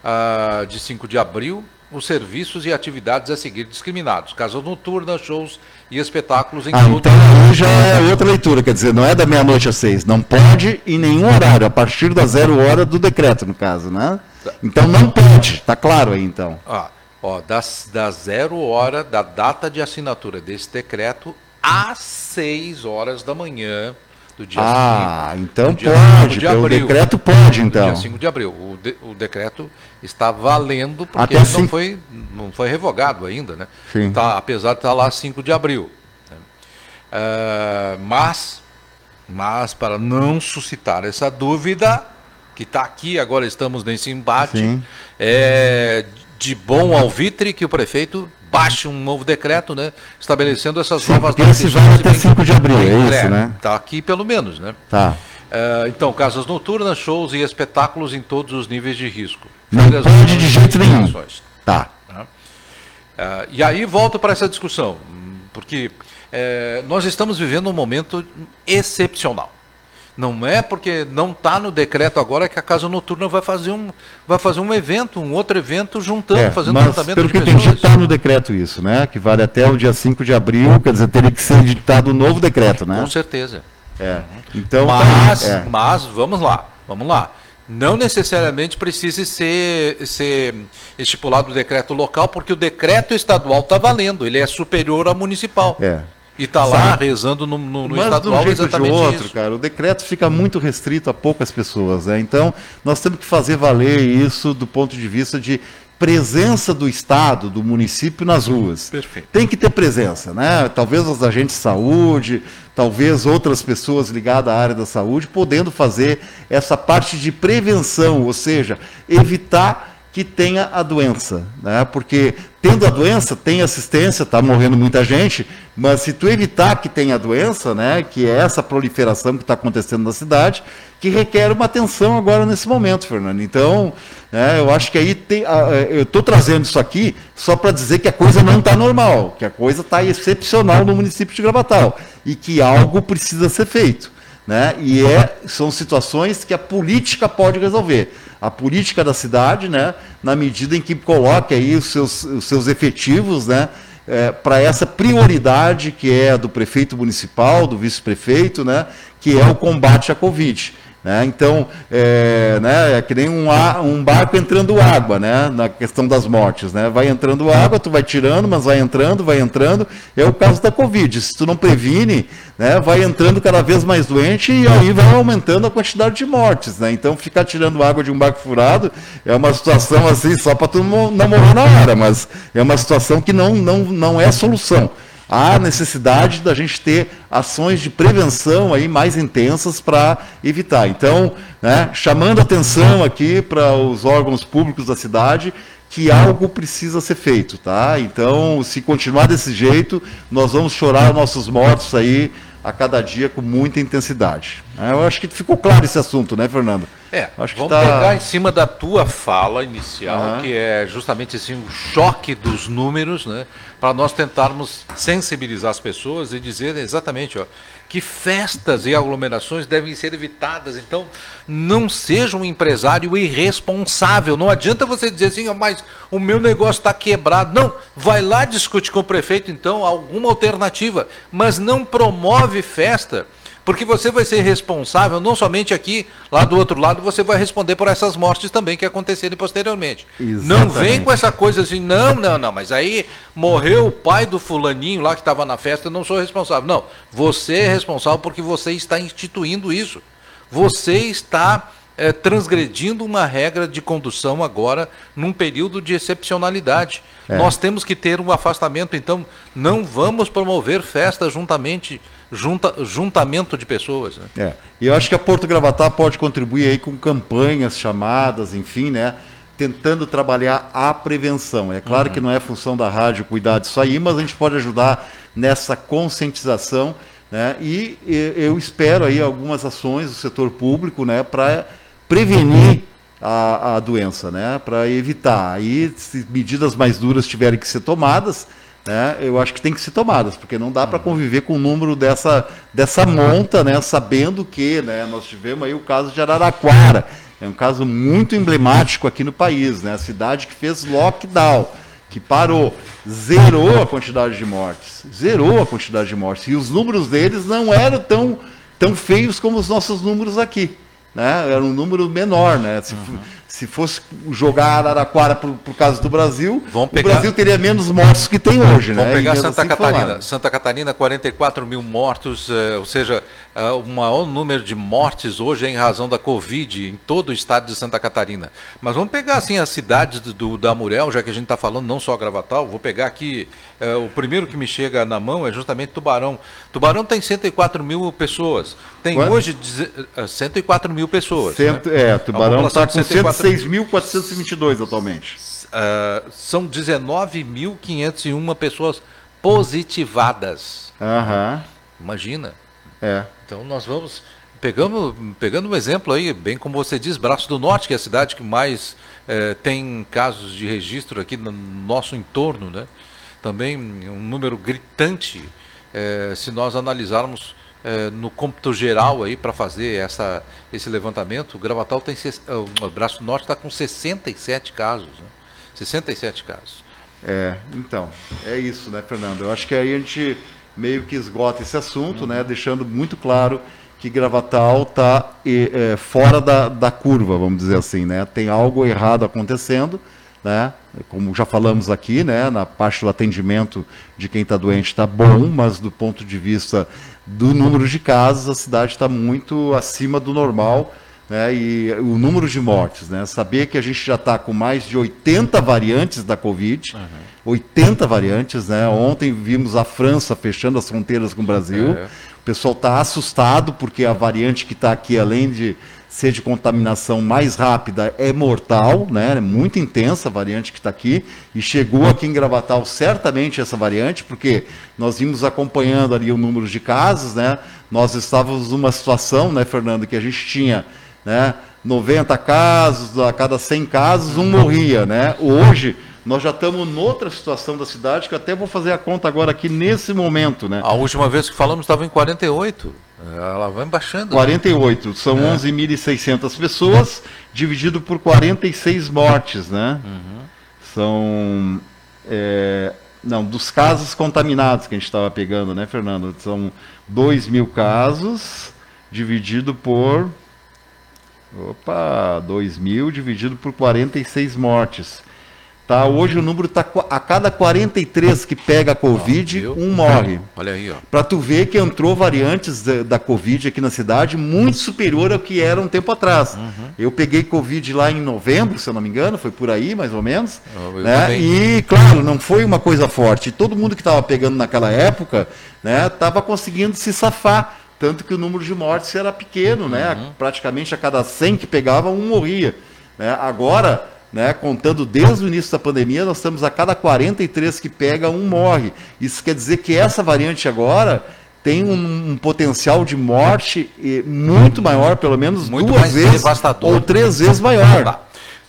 uh, de 5 de abril, os serviços e atividades a seguir discriminados. Casa noturna, shows e espetáculos em ah, todo Então já é outra leitura, quer dizer, não é da meia-noite às seis. Não pode em nenhum horário, a partir da zero hora do decreto, no caso, né? Então não pode, está claro aí então. Ah, ó, das, da zero hora da data de assinatura desse decreto às seis horas da manhã do dia Ah, 5, então pode, de o decreto pode então. Dia 5 de abril. O, de, o decreto está valendo porque Até não, foi, não foi revogado ainda, né? Sim. Tá, apesar de estar lá 5 de abril. Uh, mas, mas, para não suscitar essa dúvida, que está aqui, agora estamos nesse embate, Sim. é de bom alvitre que o prefeito baixe um novo decreto, né, estabelecendo essas novas datas. Esse vai até 5 de abril, é isso, né? Está aqui pelo menos, né? Tá. Uh, então, casas noturnas, shows e espetáculos em todos os níveis de risco. Não pode de jeito nenhum. Tá. Uh, e aí volto para essa discussão, porque uh, nós estamos vivendo um momento excepcional. Não é porque não está no decreto agora que a casa noturna vai fazer um, vai fazer um evento, um outro evento, juntando, é, fazendo mas, tratamento pelo de que pessoas. entendi, está no decreto isso, né? Que vale até o dia 5 de abril, quer dizer, teria que ser editado um novo decreto, né? Com certeza. É. Então, mas, é. mas, vamos lá, vamos lá. Não necessariamente precise ser, ser estipulado o decreto local, porque o decreto estadual está valendo, ele é superior ao municipal. É. E está lá rezando no, no, no Mas estadual de um jeito de outro, isso. cara. O decreto fica muito restrito a poucas pessoas, né? Então, nós temos que fazer valer isso do ponto de vista de presença do Estado, do município nas ruas. Perfeito. Tem que ter presença, né? Talvez os agentes de saúde, talvez outras pessoas ligadas à área da saúde, podendo fazer essa parte de prevenção, ou seja, evitar que tenha a doença, né? Porque tendo a doença, tem assistência, está morrendo muita gente, mas se tu evitar que tenha doença, né, que é essa proliferação que está acontecendo na cidade, que requer uma atenção agora nesse momento, Fernando. Então, né, eu acho que aí tem, eu estou trazendo isso aqui só para dizer que a coisa não está normal, que a coisa está excepcional no município de Gravatal e que algo precisa ser feito. Né? E é, são situações que a política pode resolver a política da cidade, né, na medida em que coloque aí os seus, os seus efetivos né, é, para essa prioridade que é a do prefeito municipal, do vice-prefeito, né, que é o combate à Covid. Né? Então, é, né, é que nem um, um, barco entrando água, né, na questão das mortes. Né? Vai entrando água, tu vai tirando, mas vai entrando, vai entrando. É o caso da Covid. Se tu não previne, né, vai entrando cada vez mais doente e aí vai aumentando a quantidade de mortes. Né? Então, ficar tirando água de um barco furado é uma situação assim, só para tu não morrer na hora, mas é uma situação que não, não, não é solução há necessidade da gente ter ações de prevenção aí mais intensas para evitar. Então, né, chamando atenção aqui para os órgãos públicos da cidade que algo precisa ser feito, tá? Então, se continuar desse jeito, nós vamos chorar nossos mortos aí a cada dia com muita intensidade. É, eu acho que ficou claro esse assunto, né, Fernando? É, acho vamos tá... pegar em cima da tua fala inicial, uhum. que é justamente assim, o choque dos números, né, para nós tentarmos sensibilizar as pessoas e dizer exatamente ó, que festas e aglomerações devem ser evitadas. Então, não seja um empresário irresponsável. Não adianta você dizer assim, oh, mas o meu negócio está quebrado. Não, vai lá discute com o prefeito, então, alguma alternativa, mas não promove festa porque você vai ser responsável, não somente aqui, lá do outro lado, você vai responder por essas mortes também que aconteceram posteriormente. Exatamente. Não vem com essa coisa assim, não, não, não, mas aí morreu o pai do fulaninho lá que estava na festa, eu não sou responsável. Não, você é responsável porque você está instituindo isso. Você está é, transgredindo uma regra de condução agora num período de excepcionalidade. É. Nós temos que ter um afastamento, então não vamos promover festa juntamente junta, juntamento de pessoas. Né? É. E eu acho que a Porto Gravatar pode contribuir aí com campanhas, chamadas, enfim, né? Tentando trabalhar a prevenção. É claro uhum. que não é função da rádio cuidar disso aí, mas a gente pode ajudar nessa conscientização. Né? E eu espero aí algumas ações do setor público né, para prevenir a, a doença, né? para evitar. Aí, se medidas mais duras tiverem que ser tomadas, né, eu acho que tem que ser tomadas, porque não dá para conviver com o número dessa, dessa monta, né, sabendo que né, nós tivemos aí o caso de Araraquara, é um caso muito emblemático aqui no país, né, a cidade que fez lockdown, que parou, zerou a quantidade de mortes, zerou a quantidade de mortes, e os números deles não eram tão, tão feios como os nossos números aqui. Né? Era um número menor, né? Se, uhum. Se fosse jogar Araraquara por, por causa do Brasil, pegar... o Brasil teria menos mortos que tem hoje, Vamos né? pegar Santa assim Catarina. Santa Catarina, 44 mil mortos, eh, ou seja, eh, o maior número de mortes hoje é em razão da Covid em todo o estado de Santa Catarina. Mas vamos pegar assim as cidades do, do da Murel, já que a gente está falando não só Gravatal, vou pegar aqui, eh, o primeiro que me chega na mão é justamente Tubarão. Tubarão tem 104 mil pessoas. Tem Quanto? hoje 104 mil pessoas. Cento, né? É, Tubarão está com 106.422 atualmente. Uh, são 19.501 pessoas positivadas. Uhum. Imagina. É. Então nós vamos pegando, pegando um exemplo aí, bem como você diz, Braço do Norte, que é a cidade que mais é, tem casos de registro aqui no nosso entorno, né? Também um número gritante, é, se nós analisarmos é, no cômputo geral aí para fazer essa, esse levantamento, o Gravatal tem, o Braço Norte está com 67 casos, né? 67 casos. É, então, é isso, né, Fernando? Eu acho que aí a gente meio que esgota esse assunto, né, deixando muito claro que Gravatal está é, fora da, da curva, vamos dizer assim, né? Tem algo errado acontecendo, né? Como já falamos aqui, né? Na parte do atendimento de quem está doente está bom, mas do ponto de vista do número de casos, a cidade está muito acima do normal, né? E o número de mortes, né? Saber que a gente já está com mais de 80 variantes da Covid. Uhum 80 variantes, né? Ontem vimos a França fechando as fronteiras com o Brasil. É. O pessoal está assustado porque a variante que está aqui, além de ser de contaminação mais rápida, é mortal, né? É muito intensa a variante que está aqui e chegou aqui em Gravatal certamente essa variante, porque nós vimos acompanhando ali o número de casos, né? Nós estávamos numa situação, né, Fernando, que a gente tinha, né? 90 casos, a cada 100 casos, um morria, né? Hoje nós já estamos noutra situação da cidade, que até vou fazer a conta agora aqui nesse momento, né? A última vez que falamos estava em 48. Ela vai baixando. 48. Né? São é. 11.600 pessoas, dividido por 46 mortes, né? Uhum. São... É, não, dos casos contaminados que a gente estava pegando, né, Fernando? São 2 mil casos, dividido por... Opa, 2 mil dividido por 46 mortes. Tá? Hoje o número está a cada 43 que pega a Covid, um morre. Olha aí, ó. Para tu ver que entrou variantes da, da, Covid aqui na cidade muito superior ao que era um tempo atrás. Uhum. Eu peguei Covid lá em novembro, se eu não me engano, foi por aí mais ou menos. Oh, né? E, claro, não foi uma coisa forte. Todo mundo que estava pegando naquela época estava né, conseguindo se safar. Tanto que o número de mortes era pequeno, né? Uhum. Praticamente a cada 100 que pegava, um morria. Né? Agora né? Contando desde o início da pandemia, nós estamos a cada 43 que pega, um morre. Isso quer dizer que essa variante agora tem um, um potencial de morte muito maior, pelo menos muito duas vezes ou três vezes maior. Tá.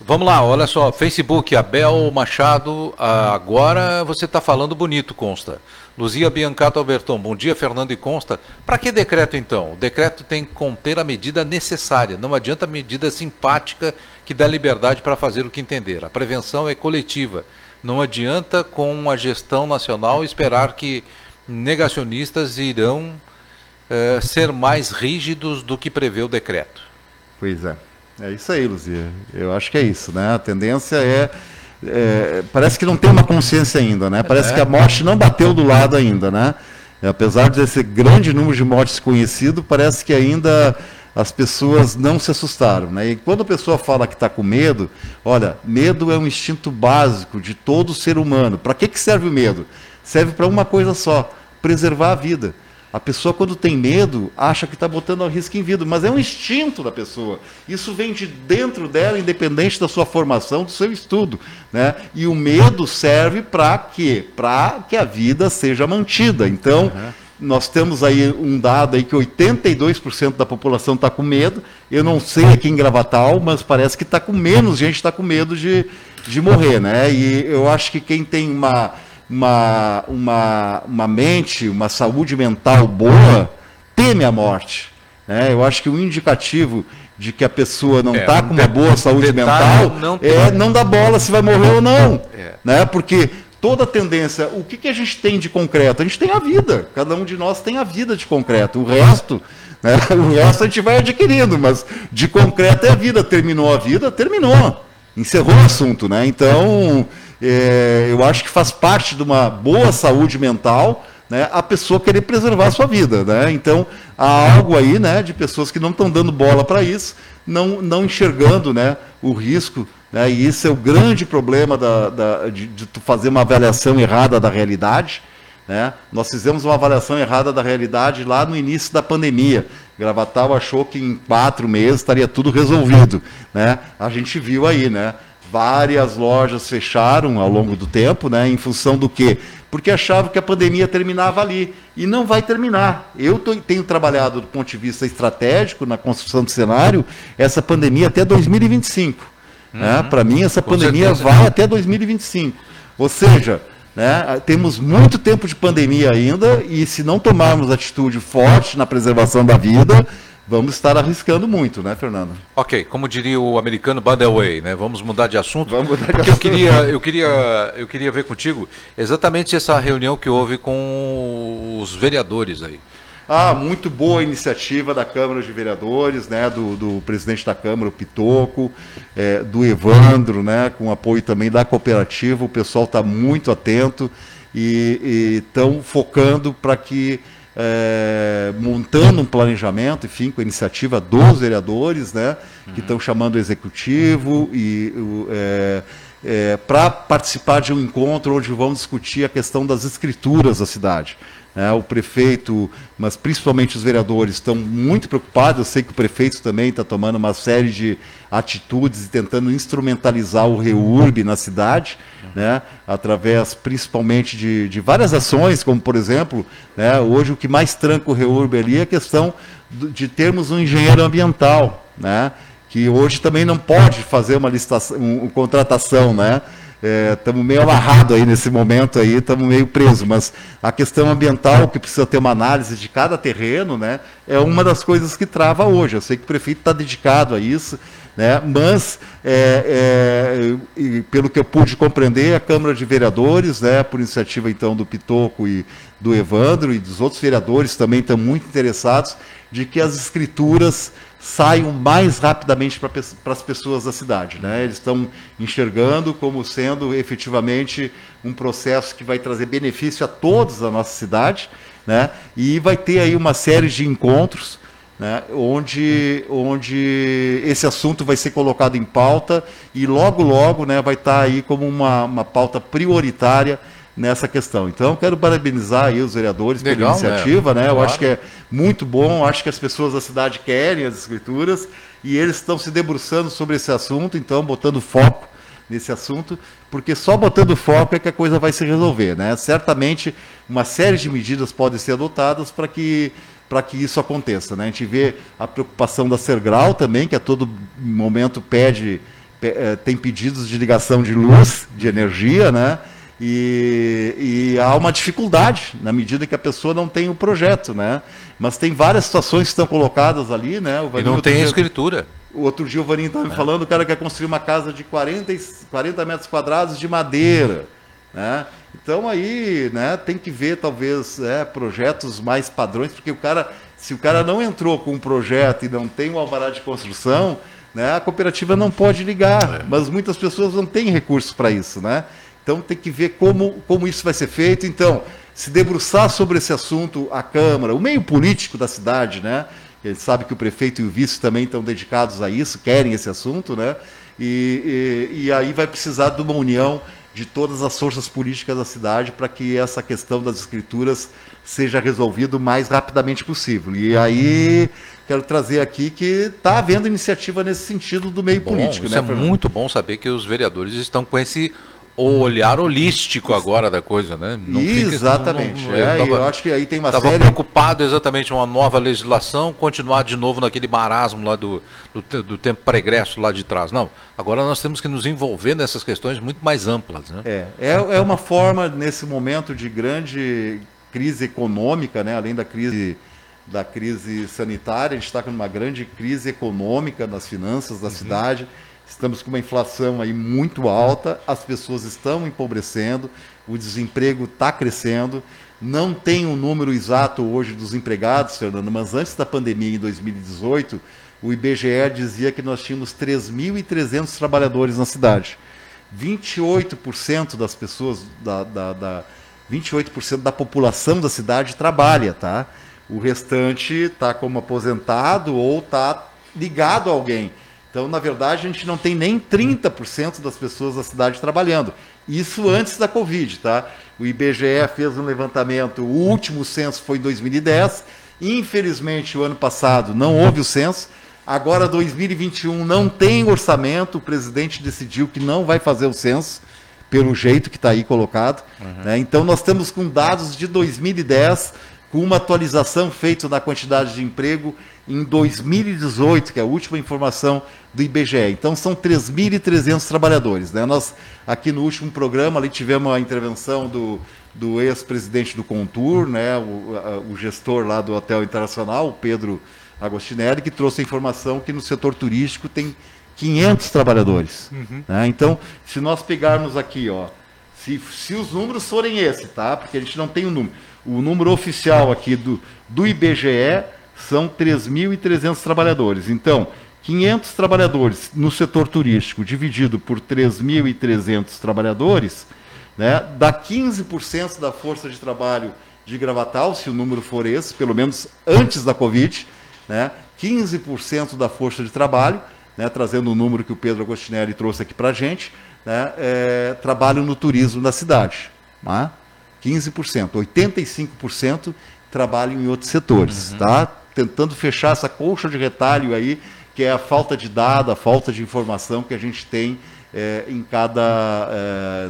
Vamos lá, olha só, Facebook, Abel Machado, agora você está falando bonito, consta. Luzia Biancato Alberton, bom dia, Fernando e Consta. Para que decreto então? O decreto tem que conter a medida necessária, não adianta medida simpática que dá liberdade para fazer o que entender. A prevenção é coletiva. Não adianta com a gestão nacional esperar que negacionistas irão é, ser mais rígidos do que prevê o decreto. Pois é. É isso aí, Luzia. Eu acho que é isso, né? A tendência é é, parece que não tem uma consciência ainda, né? Parece é. que a morte não bateu do lado ainda, né? Apesar desse grande número de mortes conhecido, parece que ainda as pessoas não se assustaram. Né? E quando a pessoa fala que está com medo, olha, medo é um instinto básico de todo ser humano. Para que, que serve o medo? Serve para uma coisa só: preservar a vida. A pessoa, quando tem medo, acha que está botando a risco em vida, mas é um instinto da pessoa. Isso vem de dentro dela, independente da sua formação, do seu estudo. Né? E o medo serve para quê? Para que a vida seja mantida. Então, uhum. Nós temos aí um dado aí que 82% da população está com medo. Eu não sei aqui em Gravatal, mas parece que está com menos gente está com medo de, de morrer. Né? E eu acho que quem tem uma uma, uma, uma mente, uma saúde mental boa, teme a morte. Né? Eu acho que o indicativo de que a pessoa não está é, com uma boa saúde mental não é não dar bola se vai morrer ou não. É. Né? Porque toda tendência, o que, que a gente tem de concreto? A gente tem a vida. Cada um de nós tem a vida de concreto. O resto, né? o resto a gente vai adquirindo, mas de concreto é a vida. Terminou a vida, terminou. Encerrou o assunto. Né? Então, é, eu acho que faz parte de uma boa saúde mental né, a pessoa querer preservar a sua vida. Né? Então, há algo aí né, de pessoas que não estão dando bola para isso, não, não enxergando né, o risco. Né, e isso é o grande problema da, da, de, de fazer uma avaliação errada da realidade. Né? Nós fizemos uma avaliação errada da realidade lá no início da pandemia. Gravatal achou que em quatro meses estaria tudo resolvido. Né? A gente viu aí, né? Várias lojas fecharam ao longo do tempo, né? Em função do quê? porque achava que a pandemia terminava ali. E não vai terminar. Eu tô, tenho trabalhado do ponto de vista estratégico, na construção do cenário, essa pandemia até 2025. Né? Uhum. Né? Para mim, essa Com pandemia certeza. vai até 2025. Ou seja, né, temos muito tempo de pandemia ainda, e se não tomarmos atitude forte na preservação da vida, vamos estar arriscando muito, né, Fernando? Ok, como diria o americano, by the way, né? Vamos mudar de assunto. Vamos mudar de Porque assunto. eu queria, eu queria, eu queria ver contigo exatamente essa reunião que houve com os vereadores aí. Ah, muito boa iniciativa da Câmara de Vereadores, né, do, do presidente da Câmara, o Pitoco, é, do Evandro, né, com apoio também da cooperativa. O pessoal está muito atento e estão focando para que é, montando um planejamento, enfim, com a iniciativa dos vereadores, né, que estão chamando o executivo e é, é, para participar de um encontro onde vamos discutir a questão das escrituras da cidade. É, o prefeito, mas principalmente os vereadores, estão muito preocupados. Eu sei que o prefeito também está tomando uma série de atitudes e tentando instrumentalizar o REURB na cidade, né, através principalmente de, de várias ações, como por exemplo, né, hoje o que mais tranca o REURB ali é a questão de termos um engenheiro ambiental, né, que hoje também não pode fazer uma licitação, uma contratação, né, estamos é, meio amarrados aí nesse momento aí, estamos meio presos, mas a questão ambiental, que precisa ter uma análise de cada terreno, né, é uma das coisas que trava hoje. Eu sei que o prefeito está dedicado a isso, né, mas, é, é, pelo que eu pude compreender, a Câmara de Vereadores, né, por iniciativa então do Pitoco e do Evandro e dos outros vereadores também estão muito interessados de que as escrituras saiam mais rapidamente para as pessoas da cidade. Né? Eles estão enxergando como sendo efetivamente um processo que vai trazer benefício a todos da nossa cidade, né? e vai ter aí uma série de encontros né? onde, onde esse assunto vai ser colocado em pauta e logo, logo né, vai estar aí como uma, uma pauta prioritária nessa questão. Então, quero parabenizar aí os vereadores Legal, pela iniciativa, né? né? Eu claro. acho que é muito bom, acho que as pessoas da cidade querem as escrituras e eles estão se debruçando sobre esse assunto, então botando foco nesse assunto, porque só botando foco é que a coisa vai se resolver, né? Certamente uma série de medidas podem ser adotadas para que para que isso aconteça, né? A gente vê a preocupação da Sergrau também, que a todo momento pede eh, tem pedidos de ligação de luz, de energia, né? E, e, há uma dificuldade na medida que a pessoa não tem o projeto, né? Mas tem várias situações que estão colocadas ali, né? O e não tem dia, escritura. O outro dia o Vaninho estava me é. falando, o cara quer construir uma casa de 40, 40 metros quadrados de madeira, né? Então aí, né, tem que ver talvez é, projetos mais padrões, porque o cara, se o cara não entrou com um projeto e não tem um alvará de construção, né, a cooperativa não pode ligar. É. Mas muitas pessoas não têm recursos para isso, né? Então tem que ver como, como isso vai ser feito. Então, se debruçar sobre esse assunto a Câmara, o meio político da cidade, né? Ele sabe que o prefeito e o vice também estão dedicados a isso, querem esse assunto, né? E, e, e aí vai precisar de uma união de todas as forças políticas da cidade para que essa questão das escrituras seja resolvida o mais rapidamente possível. E aí quero trazer aqui que está havendo iniciativa nesse sentido do meio bom, político. Isso né, é Fernando? muito bom saber que os vereadores estão com esse o olhar holístico agora da coisa, né? Não exatamente. Fica, não, não, é, eu, tava, eu, acho que aí tem uma tava série... preocupado exatamente uma nova legislação, continuar de novo naquele marasmo lá do, do, do, tempo pregresso lá de trás. Não, agora nós temos que nos envolver nessas questões muito mais amplas. Né? É, é, é uma forma, nesse momento de grande crise econômica, né, além da crise da crise sanitária, a gente está com uma grande crise econômica nas finanças da uhum. cidade Estamos com uma inflação aí muito alta, as pessoas estão empobrecendo, o desemprego está crescendo. Não tem um número exato hoje dos empregados, Fernando, mas antes da pandemia, em 2018, o IBGE dizia que nós tínhamos 3.300 trabalhadores na cidade. 28% das pessoas, da, da, da 28% da população da cidade trabalha, tá? O restante está como aposentado ou está ligado a alguém. Então, na verdade, a gente não tem nem 30% das pessoas da cidade trabalhando. Isso antes da Covid, tá? O IBGE fez um levantamento, o último censo foi em 2010. Infelizmente, o ano passado não houve o censo. Agora, 2021, não tem orçamento. O presidente decidiu que não vai fazer o censo, pelo jeito que está aí colocado. Uhum. Né? Então, nós estamos com dados de 2010, com uma atualização feita da quantidade de emprego em 2018, que é a última informação do IBGE. Então são 3.300 trabalhadores. Né? Nós, aqui no último programa, ali tivemos a intervenção do, do ex-presidente do Contur, né? O, a, o, gestor lá do Hotel Internacional, o Pedro Agostinelli, que trouxe a informação que no setor turístico tem 500 trabalhadores. Uhum. Né? Então, se nós pegarmos aqui, ó, se, se os números forem esse, tá? Porque a gente não tem o um número. O número oficial aqui do, do IBGE são 3.300 trabalhadores. Então, 500 trabalhadores no setor turístico, dividido por 3.300 trabalhadores, né, dá 15% da força de trabalho de Gravatal, se o número for esse, pelo menos antes da Covid, né, 15% da força de trabalho, né, trazendo o número que o Pedro Agostinelli trouxe aqui para a gente, né, é, trabalham no turismo da cidade. Né, 15%, 85% trabalham em outros setores. Uhum. Tá? Tentando fechar essa colcha de retalho aí, que é a falta de dado, a falta de informação que a gente tem é, em cada. É,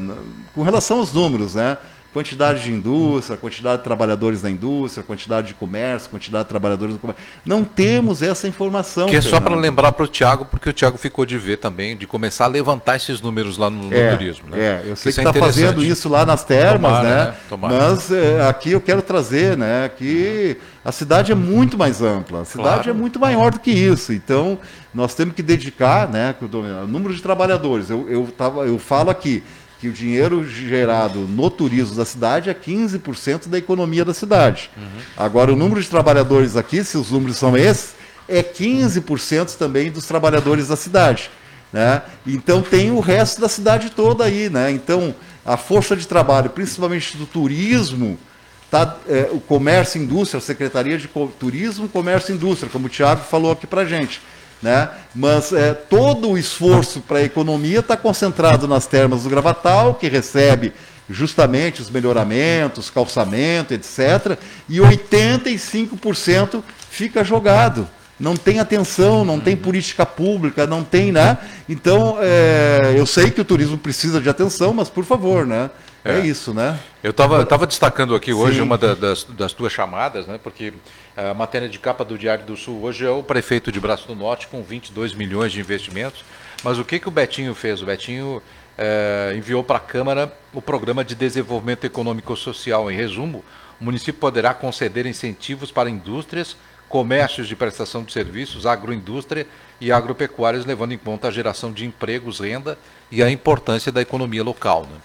com relação aos números, né? Quantidade de indústria, quantidade de trabalhadores da indústria, quantidade de comércio, quantidade de trabalhadores do comércio. Não temos essa informação. Que é só para lembrar para o Tiago, porque o Tiago ficou de ver também, de começar a levantar esses números lá no, é, no turismo. Né? É, eu sei que está é fazendo isso lá nas termas, Tomara, né? né? Tomara. Mas é, aqui eu quero trazer né, que a cidade é muito mais ampla, a cidade claro. é muito maior do que isso. Então, nós temos que dedicar, né, o número de trabalhadores. Eu, eu, tava, eu falo aqui, que o dinheiro gerado no turismo da cidade é 15% da economia da cidade. Agora, o número de trabalhadores aqui, se os números são esses, é 15% também dos trabalhadores da cidade. Né? Então, tem o resto da cidade toda aí. Né? Então, a força de trabalho, principalmente do turismo, tá, é, o comércio e indústria, a Secretaria de Turismo, Comércio e Indústria, como o Tiago falou aqui para a gente. Né? Mas é, todo o esforço para a economia está concentrado nas termas do Gravatal, que recebe justamente os melhoramentos, calçamento, etc. E 85% fica jogado. Não tem atenção, não tem política pública, não tem, né? Então, é, eu sei que o turismo precisa de atenção, mas por favor, né? É, é isso, né? Eu estava destacando aqui hoje Sim. uma da, das, das tuas chamadas, né? Porque a matéria de capa do Diário do Sul hoje é o prefeito de Braço do Norte com 22 milhões de investimentos. Mas o que, que o Betinho fez? O Betinho é, enviou para a Câmara o Programa de Desenvolvimento Econômico Social. Em resumo, o município poderá conceder incentivos para indústrias, comércios de prestação de serviços, agroindústria e agropecuárias, levando em conta a geração de empregos, renda e a importância da economia local. Né?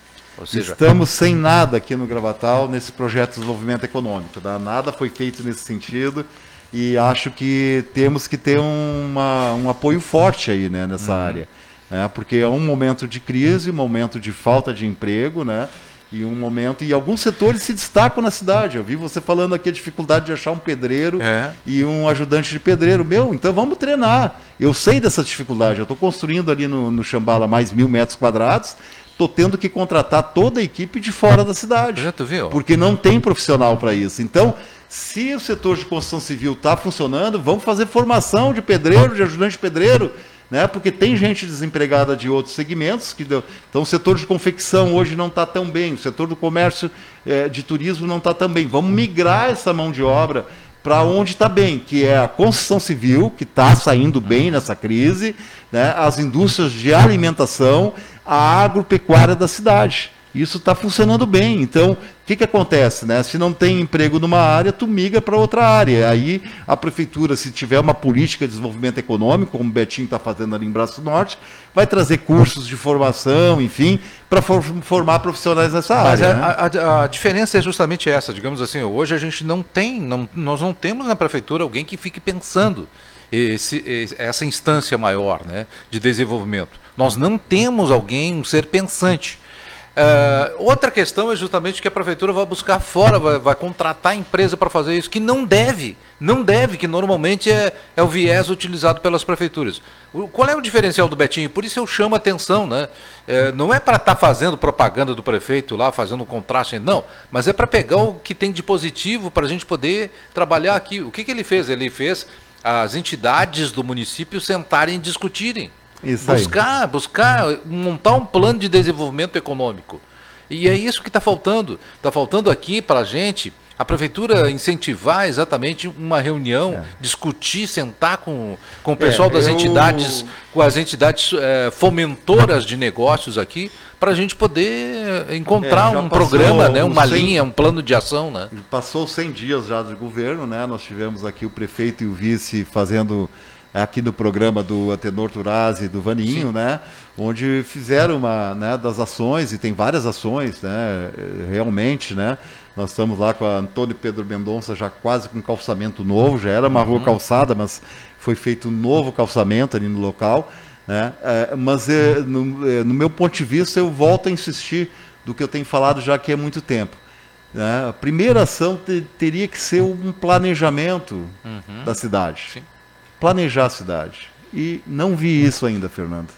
Seja, Estamos sem nada aqui no Gravatal nesse projeto de desenvolvimento econômico. Tá? Nada foi feito nesse sentido e acho que temos que ter uma, um apoio forte aí né, nessa uhum. área. Né? Porque é um momento de crise, um momento de falta de emprego, né? e um momento e alguns setores se destacam na cidade. Eu vi você falando aqui a dificuldade de achar um pedreiro é. e um ajudante de pedreiro. Meu, então vamos treinar. Eu sei dessa dificuldade. Eu estou construindo ali no, no Chambala mais mil metros quadrados estou tendo que contratar toda a equipe de fora da cidade. Já tu viu? Porque não tem profissional para isso. Então, se o setor de construção civil está funcionando, vamos fazer formação de pedreiro, de ajudante de pedreiro. né? Porque tem gente desempregada de outros segmentos que deu, então o setor de confecção hoje não está tão bem, o setor do comércio é, de turismo não está tão bem. Vamos migrar essa mão de obra para onde está bem, que é a construção civil, que está saindo bem nessa crise, né? as indústrias de alimentação, a agropecuária da cidade. Isso está funcionando bem. Então, que, que acontece? Né? Se não tem emprego numa área, tu migra para outra área. Aí a prefeitura, se tiver uma política de desenvolvimento econômico, como o Betinho está fazendo ali em Braço Norte, vai trazer cursos de formação, enfim, para formar profissionais nessa Mas área. Mas né? a, a, a, diferença é justamente essa, digamos assim, hoje a gente não tem, não, nós não temos na prefeitura alguém que fique pensando esse, essa instância maior né, de desenvolvimento. Nós não temos alguém, um ser pensante. Uh, outra questão é justamente que a prefeitura vai buscar fora, vai, vai contratar a empresa para fazer isso, que não deve, não deve, que normalmente é, é o viés utilizado pelas prefeituras. O, qual é o diferencial do Betinho? Por isso eu chamo a atenção, né? É, não é para estar tá fazendo propaganda do prefeito lá, fazendo um contraste, não, mas é para pegar o que tem de positivo para a gente poder trabalhar aqui. O que, que ele fez? Ele fez as entidades do município sentarem e discutirem. Isso buscar, aí. buscar montar um plano de desenvolvimento econômico. E é isso que está faltando. Está faltando aqui para a gente a prefeitura incentivar exatamente uma reunião, é. discutir, sentar com, com o pessoal é, das eu... entidades, com as entidades é, fomentoras de negócios aqui, para a gente poder encontrar é, um programa, né, uma 100... linha, um plano de ação. Né? Passou 100 dias já de governo, né? nós tivemos aqui o prefeito e o vice fazendo aqui no programa do Atenor Turazzi e do Vaninho, Sim. né? Onde fizeram uma né, das ações, e tem várias ações, né? Realmente, né? Nós estamos lá com a Antônio Pedro Mendonça já quase com calçamento novo, já era uma rua uhum. calçada, mas foi feito um novo calçamento ali no local. Né? É, mas é, no, é, no, meu ponto de vista, eu volto a insistir do que eu tenho falado já que há muito tempo. Né? A primeira ação te, teria que ser um planejamento uhum. da cidade. Sim planejar a cidade. E não vi isso ainda, Fernando.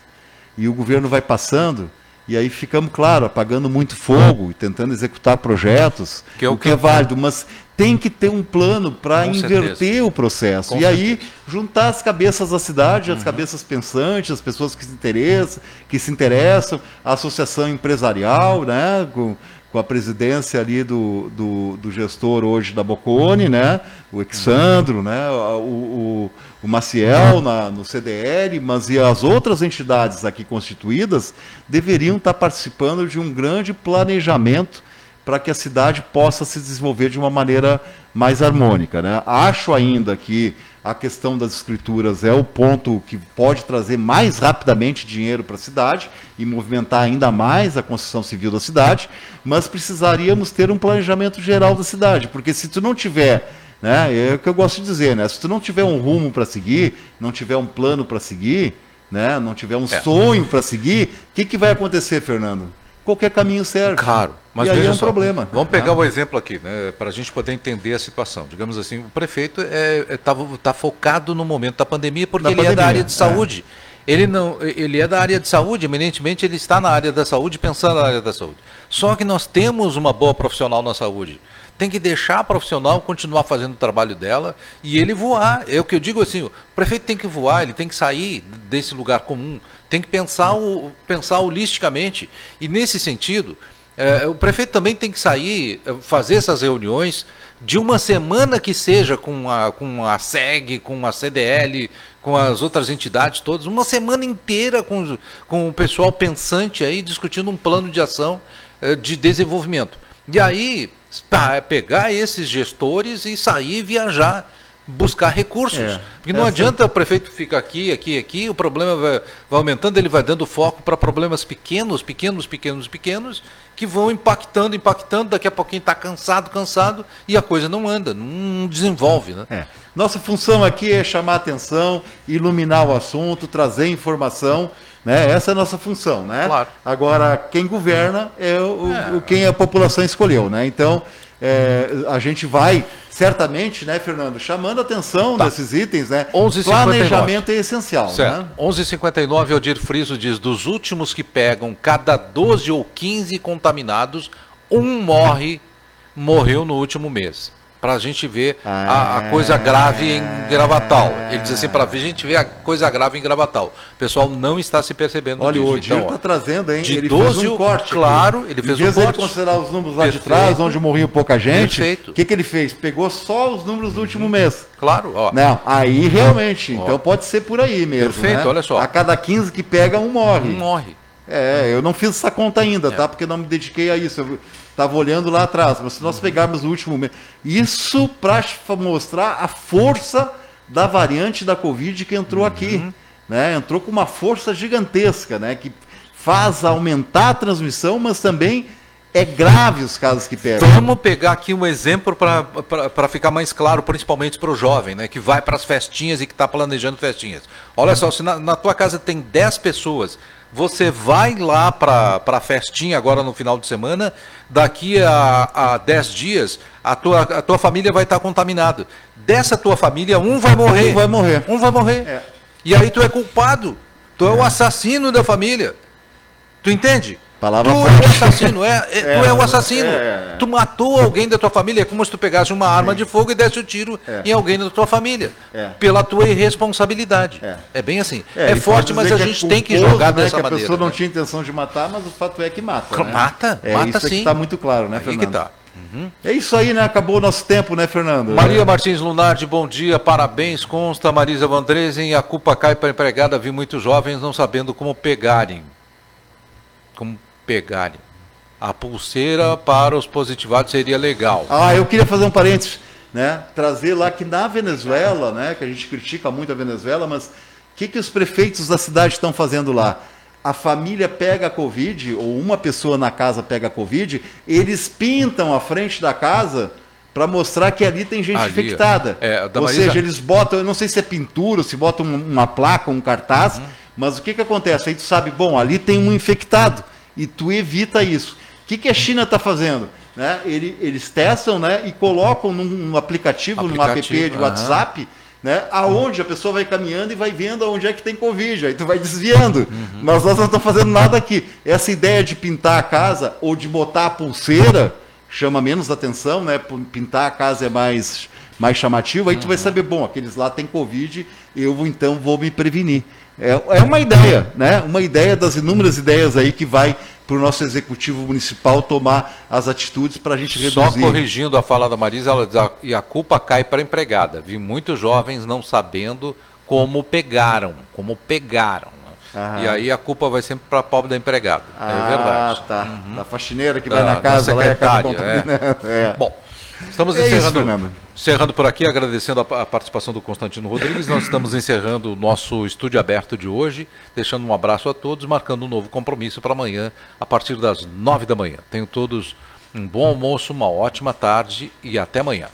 E o governo vai passando, e aí ficamos, claro, apagando muito fogo e tentando executar projetos, que é o, que é válido, mas tem que ter um plano para inverter certeza. o processo. Com e certeza. aí juntar as cabeças da cidade, as uhum. cabeças pensantes, as pessoas que se interessam, que se interessam, a associação empresarial, né, com, com a presidência ali do, do, do, gestor hoje da Bocconi, né? o Exandro, né? o, o, o Maciel na, no CDL, mas e as outras entidades aqui constituídas deveriam estar participando de um grande planejamento para que a cidade possa se desenvolver de uma maneira mais harmônica. Né? Acho ainda que a questão das escrituras é o ponto que pode trazer mais rapidamente dinheiro para a cidade e movimentar ainda mais a construção civil da cidade, mas precisaríamos ter um planejamento geral da cidade, porque se tu não tiver, né, é o que eu gosto de dizer, né, se tu não tiver um rumo para seguir, não tiver um plano para seguir, né, não tiver um é. sonho para seguir, o que, que vai acontecer, Fernando? Qualquer caminho serve. Claro. Mas e aí é um só, problema. Vamos pegar o um exemplo aqui, né, para a gente poder entender a situação. Digamos assim, o prefeito está é, é, tá, tá focado no momento da pandemia porque da ele pandemia, é da área de saúde. É. Ele, não, ele é da área de saúde, eminentemente ele está na área da saúde, pensando na área da saúde. Só que nós temos uma boa profissional na saúde. Tem que deixar a profissional continuar fazendo o trabalho dela e ele voar. É o que eu digo assim, o prefeito tem que voar, ele tem que sair desse lugar comum, tem que pensar, o, pensar holisticamente. E nesse sentido, é, o prefeito também tem que sair, é, fazer essas reuniões de uma semana que seja com a, com a SEG, com a CDL, com as outras entidades todas, uma semana inteira com, com o pessoal pensante aí discutindo um plano de ação é, de desenvolvimento. E aí, pegar esses gestores e sair viajar buscar recursos. É, Porque não adianta o prefeito ficar aqui, aqui, aqui, o problema vai, vai aumentando, ele vai dando foco para problemas pequenos, pequenos, pequenos, pequenos, que vão impactando, impactando, daqui a pouquinho está cansado, cansado, e a coisa não anda, não desenvolve. Né? É. Nossa função aqui é chamar atenção, iluminar o assunto, trazer informação. Né? Essa é a nossa função. Né? Claro. Agora, quem governa é o, é. o quem a população escolheu. Né? Então, é, a gente vai certamente, né, Fernando, chamando atenção tá. desses itens, né? 11, Planejamento é essencial. Certo. Né? 11:59 Odir Friso diz: dos últimos que pegam cada 12 ou 15 contaminados, um morre, morreu no último mês. Para a gente ver a, a, coisa grave em Gravatal. Ele diz assim, para a gente ver a coisa grave em Gravatal. O pessoal não está se percebendo Olha, disso. O Odir está então, trazendo, hein? De ele 12, fez um corte. Claro, ele fez em um corte. ele considerar os números lá Perfeito. de trás, onde morria pouca gente, Perfeito. o que, que ele fez? Pegou só os números do último mês. Claro, ó. Não, aí realmente, ó. então pode ser por aí mesmo. Perfeito, né? olha só. A cada 15 que pega, um morre. Um morre. É, eu não fiz essa conta ainda, é. tá? Porque não me dediquei a isso. Eu estava olhando lá atrás. Mas se nós pegarmos o último mês. Isso para mostrar a força da variante da Covid que entrou uhum. aqui. Né? Entrou com uma força gigantesca, né? Que faz aumentar a transmissão, mas também é grave os casos que pegam. Vamos pegar aqui um exemplo para ficar mais claro, principalmente para o jovem, né, que vai para as festinhas e que está planejando festinhas. Olha só, se na, na, tua casa tem 10 pessoas você vai lá para a festinha agora no final de semana, daqui a, a 10 dias, a tua, a tua família vai estar contaminada. Dessa tua família, um vai morrer. Um vai morrer. Um vai morrer. É. E aí tu é culpado. Tu é, é o assassino da família. Tu entende? Palavra tu é o assassino, é, é, é, tu é o assassino. É, tu matou alguém da tua família, é como se tu pegasse uma arma de fogo e desse o um tiro é. em alguém da tua família. É. Pela tua irresponsabilidade. É, bem assim. É, forte, mas a gente tem que jogar né, dessa que maneira. A pessoa não né? tinha intenção de matar, mas o fato é que mata. Né? Mata, é, mata isso sim. está muito claro, né, Fernando? Aí que tá. Uhum. É isso aí, né? Acabou o nosso tempo, né, Fernando? Maria Martins Lunardi, bom dia, parabéns. Consta Marisa Vandresen, a culpa cai para a empregada. Vi muitos jovens não sabendo como pegarem. Como pegarem. A pulseira para os positivados seria legal. Ah, eu queria fazer um parênteses, né? Trazer lá que na Venezuela, né? Que a gente critica muito a Venezuela, mas o que, que os prefeitos da cidade estão fazendo lá? A família pega a Covid, ou uma pessoa na casa pega a Covid, eles pintam a frente da casa para mostrar que ali tem gente ali, infectada. É, ou Marisa... seja, eles botam, eu não sei se é pintura, se botam uma placa, um cartaz, uhum. mas o que, que acontece? Aí tu sabe, bom, ali tem um infectado, e tu evita isso que, que a China está fazendo? Né? Ele, eles testam né, e colocam num, aplicativo, aplicativo, num app de WhatsApp, né, aonde a pessoa vai caminhando e vai vendo aonde é que tem Covid. Aí tu vai desviando. Uhum. Mas nós não estamos fazendo nada aqui. Essa ideia de pintar a casa ou de botar a pulseira chama menos atenção, né? Pintar a casa é mais, mais chamativo. Aí tu vai uhum. saber, bom, aqueles lá têm Covid, eu então vou me prevenir. É, é uma ideia, né? Uma ideia das inúmeras ideias aí que vai para o nosso executivo municipal tomar as atitudes para a gente reduzir. Só corrigindo a fala da Marisa, ela diz, e a culpa cai para a empregada. Vi muitos jovens não sabendo como pegaram, como pegaram. Né? E aí a culpa vai sempre para a pobre da empregada. É ah, é verdade. Ah, tá. Uhum. Da faxineira que vai na casa lá e acaba é. é. Bom, estamos é encerrando. Isso, Encerrando por aqui, agradecendo a, a, participação do Constantino Rodrigues, nós estamos encerrando o nosso estúdio aberto de hoje, deixando um abraço a todos, marcando um novo compromisso para amanhã, a partir das nove da manhã. Tenham todos um bom almoço, uma ótima tarde e até amanhã.